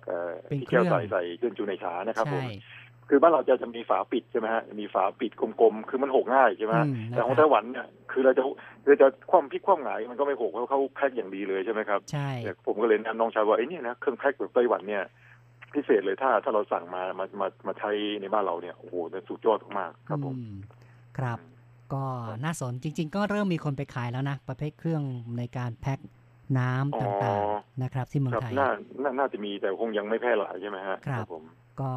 ที่แก้วใส่ใส่เจนจูในชานะครับผม คือบ้านเราจะจะมีฝาปิดใช่ไหมฮะมีฝาปิดกลมๆ คือมันหกง่ายใช่ไหมแต่ของไต้หวันเนี่ยคือเราจะคือจะคว่ำพลิกคว่ำหงายมันก็ไม่หกเพราะเขาแพ็คอย่างดีเลยใช่ไหมครับใช่ผมก็เลยแนะนำน้องชายว่าไอ้นี่นะเครื่องแพ็คแบบไต้หวันเนี่ยพิเศษเลยถ้าถ้าเราสั่งมามามามาใช้ในบ้านเราเนี่ยโอ้โหสุดยอดมากครับผมครับ ก็น่าสนจริง ๆ ก็เริ่มมีคนไปขายแล้วนะ ประเภทเครื่องในการแพ็คน้ำต่างๆนะครับ ที่เมืองไทยน่าน่าจะมีแต่คงยังไม่แพร่หลายใช่ไหมฮะครับผม ก็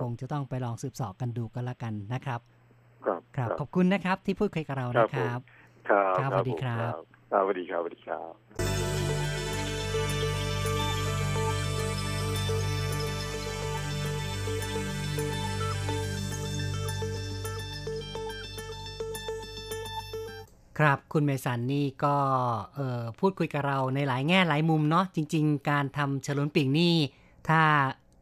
คงจะต้องไปลองสืบสอบกันดูกันละกันนะครับ ครับครับขอบคุณนะครับที่พูดคุยกับเรานะครับ ครับสวัสดีครับสวัสดีครับสวัสดีครับครับคุณเมสันนี่ก็พูดคุยกับเราในหลายแง่หลายมุมเนาะจริง ๆ การทำฉลุนปิ่งนี่ ถ้า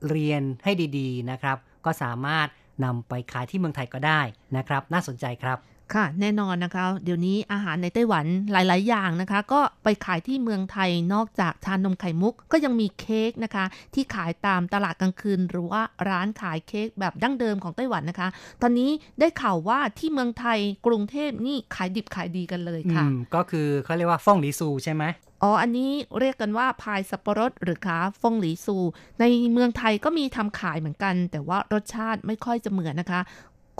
เรียนให้ดีๆนะครับ ก็สามารถนำไปขายที่เมืองไทยก็ได้นะครับ น่าสนใจครับ ค่ะแน่นอนนะคะ เดี๋ยวนี้อาหารในไต้หวันหลาย ๆ อย่างนะคะ ก็ไปขายที่เมืองไทยนอกจากชานมไข่มุกก็ยังมีเค้กนะคะ ที่ขายตามตลาดกลางคืน หรือว่าร้านขายเค้กแบบดั้งเดิมของไต้หวันนะคะ ตอนนี้ได้ข่าวว่าที่เมืองไทยกรุงเทพนี่ขายดิบขายดีกันเลยค่ะก็คือเขาเรียกว่าฟ่องหลีซูใช่ไหมอ๋อ อันนี้เรียกกันว่าพายสับปะรดหรือขาฟงหลีซู ในเมืองไทยก็มีทำขายเหมือนกัน แต่ว่ารสชาติไม่ค่อยจะเหมือนนะคะ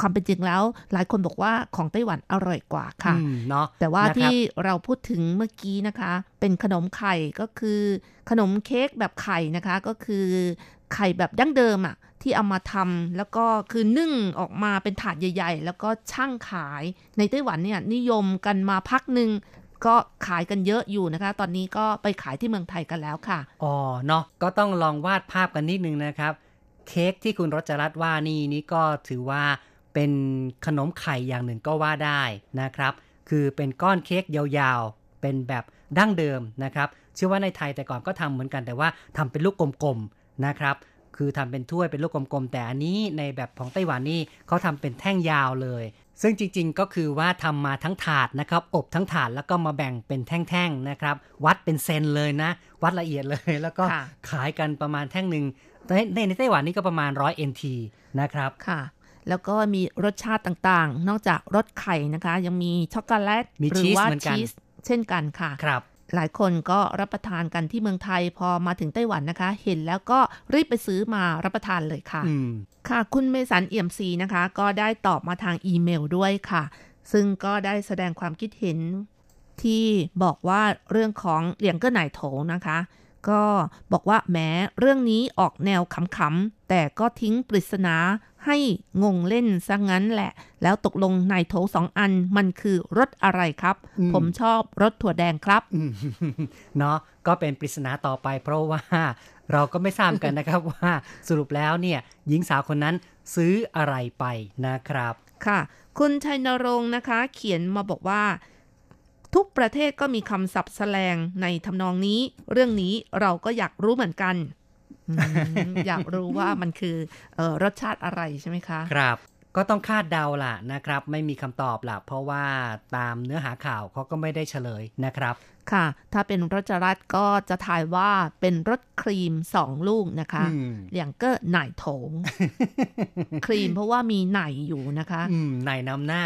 ความเป็นจริงแล้ว หลายคนบอกว่าของไต้หวันอร่อยกว่าค่ะเนาะแต่ว่าที่เราพูดถึงเมื่อกี้นะคะ เป็นขนมไข่ก็คือ ขนมเค้กแบบไข่นะคะก็คือไข่แบบดั้งเดิมอะ่ะที่เอามาทำแล้วก็คือนึ่งออกมาเป็นถาดใหญ่ ๆ แล้วก็ช่างขายในไต้หวันเนี่ยนิยมกันมาพักหนึ่งก็ขายกันเยอะอยู่นะคะ ตอนนี้ก็ไปขายที่เมืองไทยกันแล้วค่ะอ๋อเนาะก็ต้องลองวาดภาพกันนิดนึงนะครับ เค้กที่คุณรจรัตว่านี่นี่ก็ถือว่า เป็นขนมไข่อย่างหนึ่งก็ว่าได้นะครับ คือเป็นก้อนเค้กยาวๆ เป็นแบบดั้งเดิมนะครับ เชื่อว่าในไทยแต่ก่อนก็ทำเหมือนกันแต่ว่าทำเป็นลูกกลมๆนะครับ คือทำเป็นถ้วยเป็นลูกกลมๆ แต่อันนี้ในแบบของไต้หวันนี่เขาทำเป็นแท่งยาวเลย ซึ่งจริงๆก็คือว่าทำมาทั้งถาดนะครับ อบทั้งถาดแล้วก็มาแบ่งเป็นแท่งๆนะครับ วัดเป็นเซนเลยนะ วัดละเอียดเลย แล้วก็ขายกันประมาณแท่งหนึ่งในในไต้หวันนี่ก็ประมาณร้อย NT นะครับ ค่ะ แล้วก็มีรสชาติต่างๆ นอกจากรสไข่นะคะ ยังมีช็อกโกแลตหรือว่าชีสเช่นกันค่ะครับหลายคนก็รับประทานกันที่เมืองไทยพอมาถึงไต้หวันนะคะ เห็นแล้วก็รีบไปซื้อมารับประทานเลยค่ะค่ะคุณเมสันเอี่ยมซีนะคะ ก็ได้ตอบมาทางอีเมลด้วยค่ะ ซึ่งก็ได้แสดงความคิดเห็นที่บอกว่าเรื่องของเหลียงเกอร์ไหนโถนะคะ ก็บอกว่าแม้เรื่องนี้ออกแนวขำๆแต่ก็ทิ้งปริศนา ให้งงเล่นซะงั้นแหละ แล้วตกลงในโถสองอันมันคือรถอะไรครับ ผมชอบรถถั่วแดงครับเนาะก็เป็นปริศนาต่อไป เพราะว่าเราก็ไม่ทราบกันนะครับว่าสรุปแล้วเนี่ยหญิงสาวคนนั้นซื้ออะไรไปนะครับค่ะ คุณชัยนรงค์นะคะ เขียนมาบอกว่า ทุกประเทศก็มีคำศัพท์แสลงในทำนองนี้ เรื่องนี้เราก็อยากรู้เหมือนกัน อยากรู้ว่ามันคืออรสชาติอะไรใช่ไหมคะ ครับ ก็ต้องคาดเดาล่ะนะครับ ไม่มีคำตอบล่ะ เพราะว่าตามเนื้อหาข่าวเขาก็ไม่ได้เฉลยนะครับค่ะ ถ้าเป็นรสจรัสก็จะถ่ายว่าเป็นรสครีมสองลูกนะคะอย่างก็หน่ายโถง ครีมเพราะว่ามีไหนอยู่นะคะ อืมไหนนำหน้า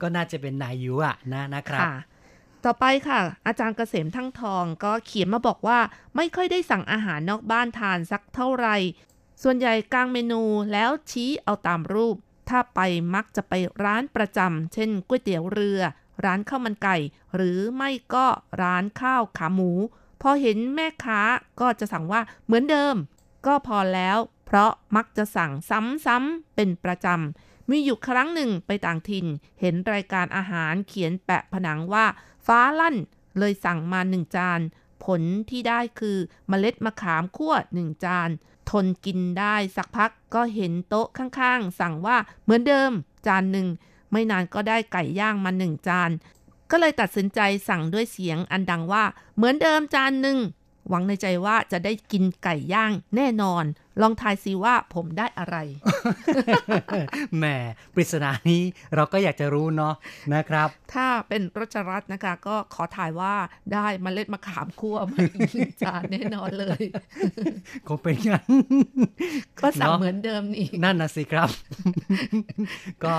ก็น่าจะเป็นไหนอยู่อะนะนะครับ ต่อไปค่ะ อาจารย์เกษมทั้งทองก็เขียนมาบอกว่าไม่ค่อยได้สั่งอาหารนอกบ้านทานสักเท่าไหร่ส่วนใหญ่กลางเมนูแล้วชี้เอาตามรูป ถ้าไปมักจะไปร้านประจำเช่นก๋วยเตี๋ยวเรือ ร้านข้าวมันไก่ หรือไม่ก็ร้านข้าวขาหมู พอเห็นแม่ค้าก็จะสั่งว่าเหมือนเดิม ก็พอแล้ว เพราะมักจะสั่งซ้ำๆเป็นประจำ มีอยู่ครั้งหนึ่งไปต่างถิ่น เห็นรายการอาหารเขียนแปะผนังว่า ฟ้าลั่น เลยสั่งมาหนึ่งจาน ผลที่ได้คือเมล็ดมะขามคั่วหนึ่งจาน ทนกินได้สักพักก็เห็นโต๊ะข้างๆ สั่งว่าเหมือนเดิม จานหนึ่ง ไม่นานก็ได้ไก่ย่างมาหนึ่งจาน ก็เลยตัดสินใจสั่งด้วยเสียงอันดังว่า เหมือนเดิมจานหนึ่งหวังในใจว่าจะได้กินไก่ย่างแน่นอน ลองทายซิว่าผมได้อะไร แหม ปริศนานี้เราก็อยากจะรู้เนาะนะครับ ถ้าเป็นรัชรัตน์นะคะ ก็ขอถ่ายว่าได้มเมล็ดมะขามคั่วมาอีกจานแน่นอนเลยคงเป็นงั้น ก็สั่งเหมือนเดิมนี่ นั่นนะสิครับ ก็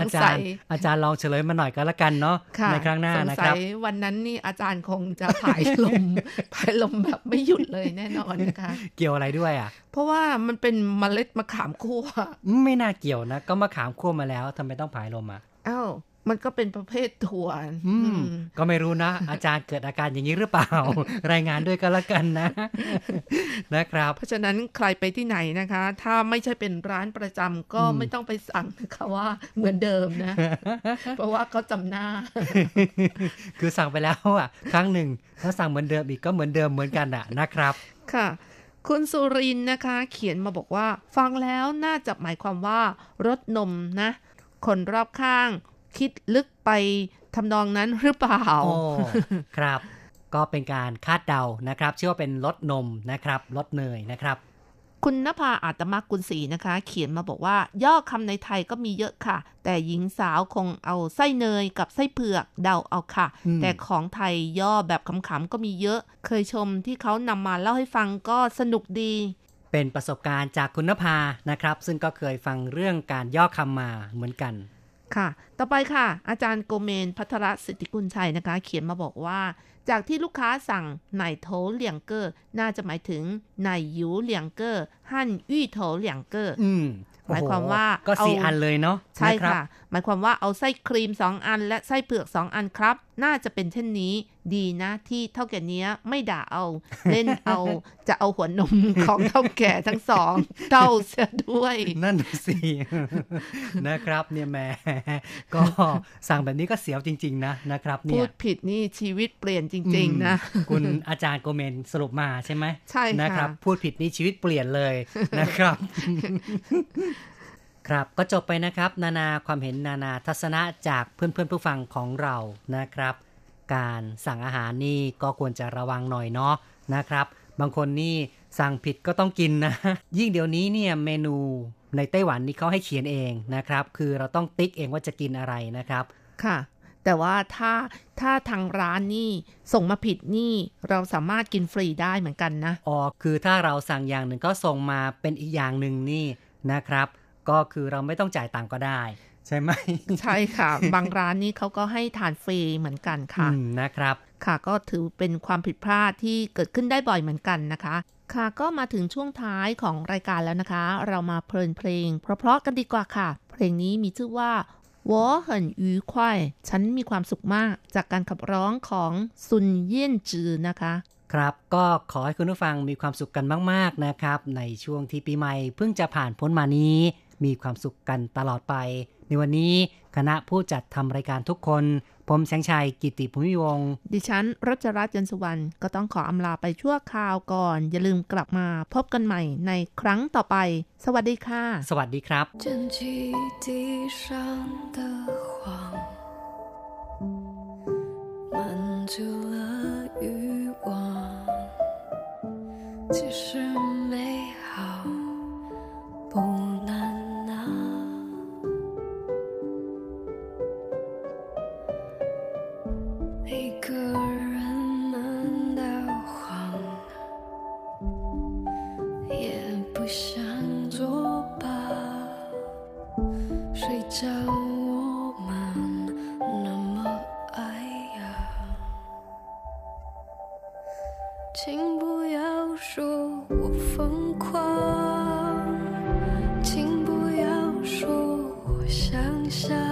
อาจารย์อาจารย์ลองเฉลยมาหน่อยก็แล้วกันเนาะในครั้งหน้านะครับวันนั้นนี่อาจารย์คงจะผายลมผายลมแบบไม่หยุดเลยแน่นอนนะคะ เกี่ยวอะไรด้วยอะ เพราะว่ามันเป็นเมล็ดมะขามคั่วไม่น่าเกี่ยวนะ ก็มะขามคั่วมาแล้วทำไมต้องผายลมอะอ้าวมันก็เป็นประเภทถั่วก็ไม่รู้นะ อาจารย์เกิดอาการอย่างนี้หรือเปล่า รายงานด้วยกันละกันนะ นะครับ เพราะฉะนั้นใครไปที่ไหนนะคะ ถ้าไม่ใช่เป็นร้านประจำก็ไม่ต้องไปสั่งนะคะว่าเหมือนเดิมนะ เพราะว่าเขาจำหน้า คือสั่งไปแล้วอะ ครั้งหนึ่งถ้าสั่งเหมือนเดิมอีกก็เหมือนเดิมเหมือนกันอะนะครับ ค่ะ คุณสุรินนะคะ เขียนมาบอกว่า ฟังแล้วน่าจะหมายความว่ารสนมนะ คนรอบข้างคิดลึกไปทำนองนั้นหรือเปล่าครับ ก็เป็นการคาดเดานะครับ เชื่อว่าเป็นรสนมนะครับรสเนยนะครับ คุณนภาอาตมากุลศรีนะคะ เขียนมาบอกว่า ย่อคำในไทยก็มีเยอะค่ะ แต่หญิงสาวคงเอาไส้เนยกับไส้เผือกเดาเอาค่ะ แต่ของไทยย่อแบบขำๆก็มีเยอะ เคยชมที่เขานำมาเล่าให้ฟังก็สนุกดี เป็นประสบการณ์จากคุณนภานะครับ ซึ่งก็เคยฟังเรื่องการย่อคำมาเหมือนกันค่ะ ต่อไปค่ะ อาจารย์โกเมนพัทรสิทธิกุลชัยนะคะ เขียนมาบอกว่า จากที่ลูกค้าสั่ง 奶头两个 น่าจะหมายถึง 奶油两个 和芋头两个หมายความว่าก็สี่อันเลยเนาะใช่ค่ะ หมายความว่าเอาไส้ครีมสองอัน และไส้เผือกสองอันครับ น่าจะเป็นเช่นนี้ดีนะที่เท่าแก่นี้ไม่ด่าเอาเล่นเอาจะเอาหัวนมของเท่าแก่ทั้งสองเต้าเสียด้วย นั่นสินะครับเนี่ยแม่ก็สั่งแบบนี้ก็เสียวจริง ๆ นะนะครับเนี่ยพูดผิดนี่ชีวิตเปลี่ยนจริง ๆ นะ คุณอาจารย์โกเมนสรุปมาใช่ไหมใช่นะครับ พูดผิดนี่ชีวิตเปลี่ยนเลยนะครับ ครับก็จบไปนะครับ นานาความเห็นนานาทัศนะจากเพื่อนๆผู้ฟังของเรานะครับ การสั่งอาหารนี่ก็ควรจะระวังหน่อยเนาะนะครับ บางคนนี่สั่งผิดก็ต้องกินนะ ยิ่งเดี๋ยวนี้เนี่ยเมนูในไต้หวันนี่เขาให้เขียนเองนะครับ คือเราต้องติ๊กเองว่าจะกินอะไรนะครับ ค่ะ แต่ว่าถ้าถ้าทางร้านนี่ส่งมาผิดนี่เราสามารถกินฟรีได้เหมือนกันนะอ๋อคือถ้าเราสั่งอย่างหนึ่งก็ส่งมาเป็นอีกอย่างหนึ่งนี่นะครับ ก็คือเราไม่ต้องจ่ายตังก็ได้ใช่ไหมใช่ค่ะ บางร้านนี้เขาก็ให้ทานฟรีเหมือนกันค่ะนะครับ ค่ะก็ถือเป็นความผิดพลาดที่เกิดขึ้นได้บ่อยเหมือนกันนะคะ ค่ะก็มาถึงช่วงท้ายของรายการแล้วนะคะ เรามาเพลินเพลง เพราะๆกันดีกว่าค่ะ เพลงนี้มีชื่อว่า我很愉快ฉันมีความสุขมากจากการขับร้องของซุนเยี่ยนจือนะคะ ครับก็ขอให้คุณผู้ฟังมีความสุขกันมาก ๆนะครับ ในช่วงที่ปีใหม่เพิ่งจะผ่านพ้นมานี้ มีความสุขกันตลอดไป ในวันนี้คณะผู้จัดทำรายการทุกคน ผมแสงชัยกิติภูมิวง ดิฉันรัชรัตน์ยนสุวรรณก็ต้องขออำลาไปชั่วคราวก่อน อย่าลืมกลับมาพบกันใหม่ในครั้งต่อไป สวัสดีค่ะ สวัสดีครับ珍惜，美好不难。将我们那么爱呀。请不要说我疯狂请不要说我想象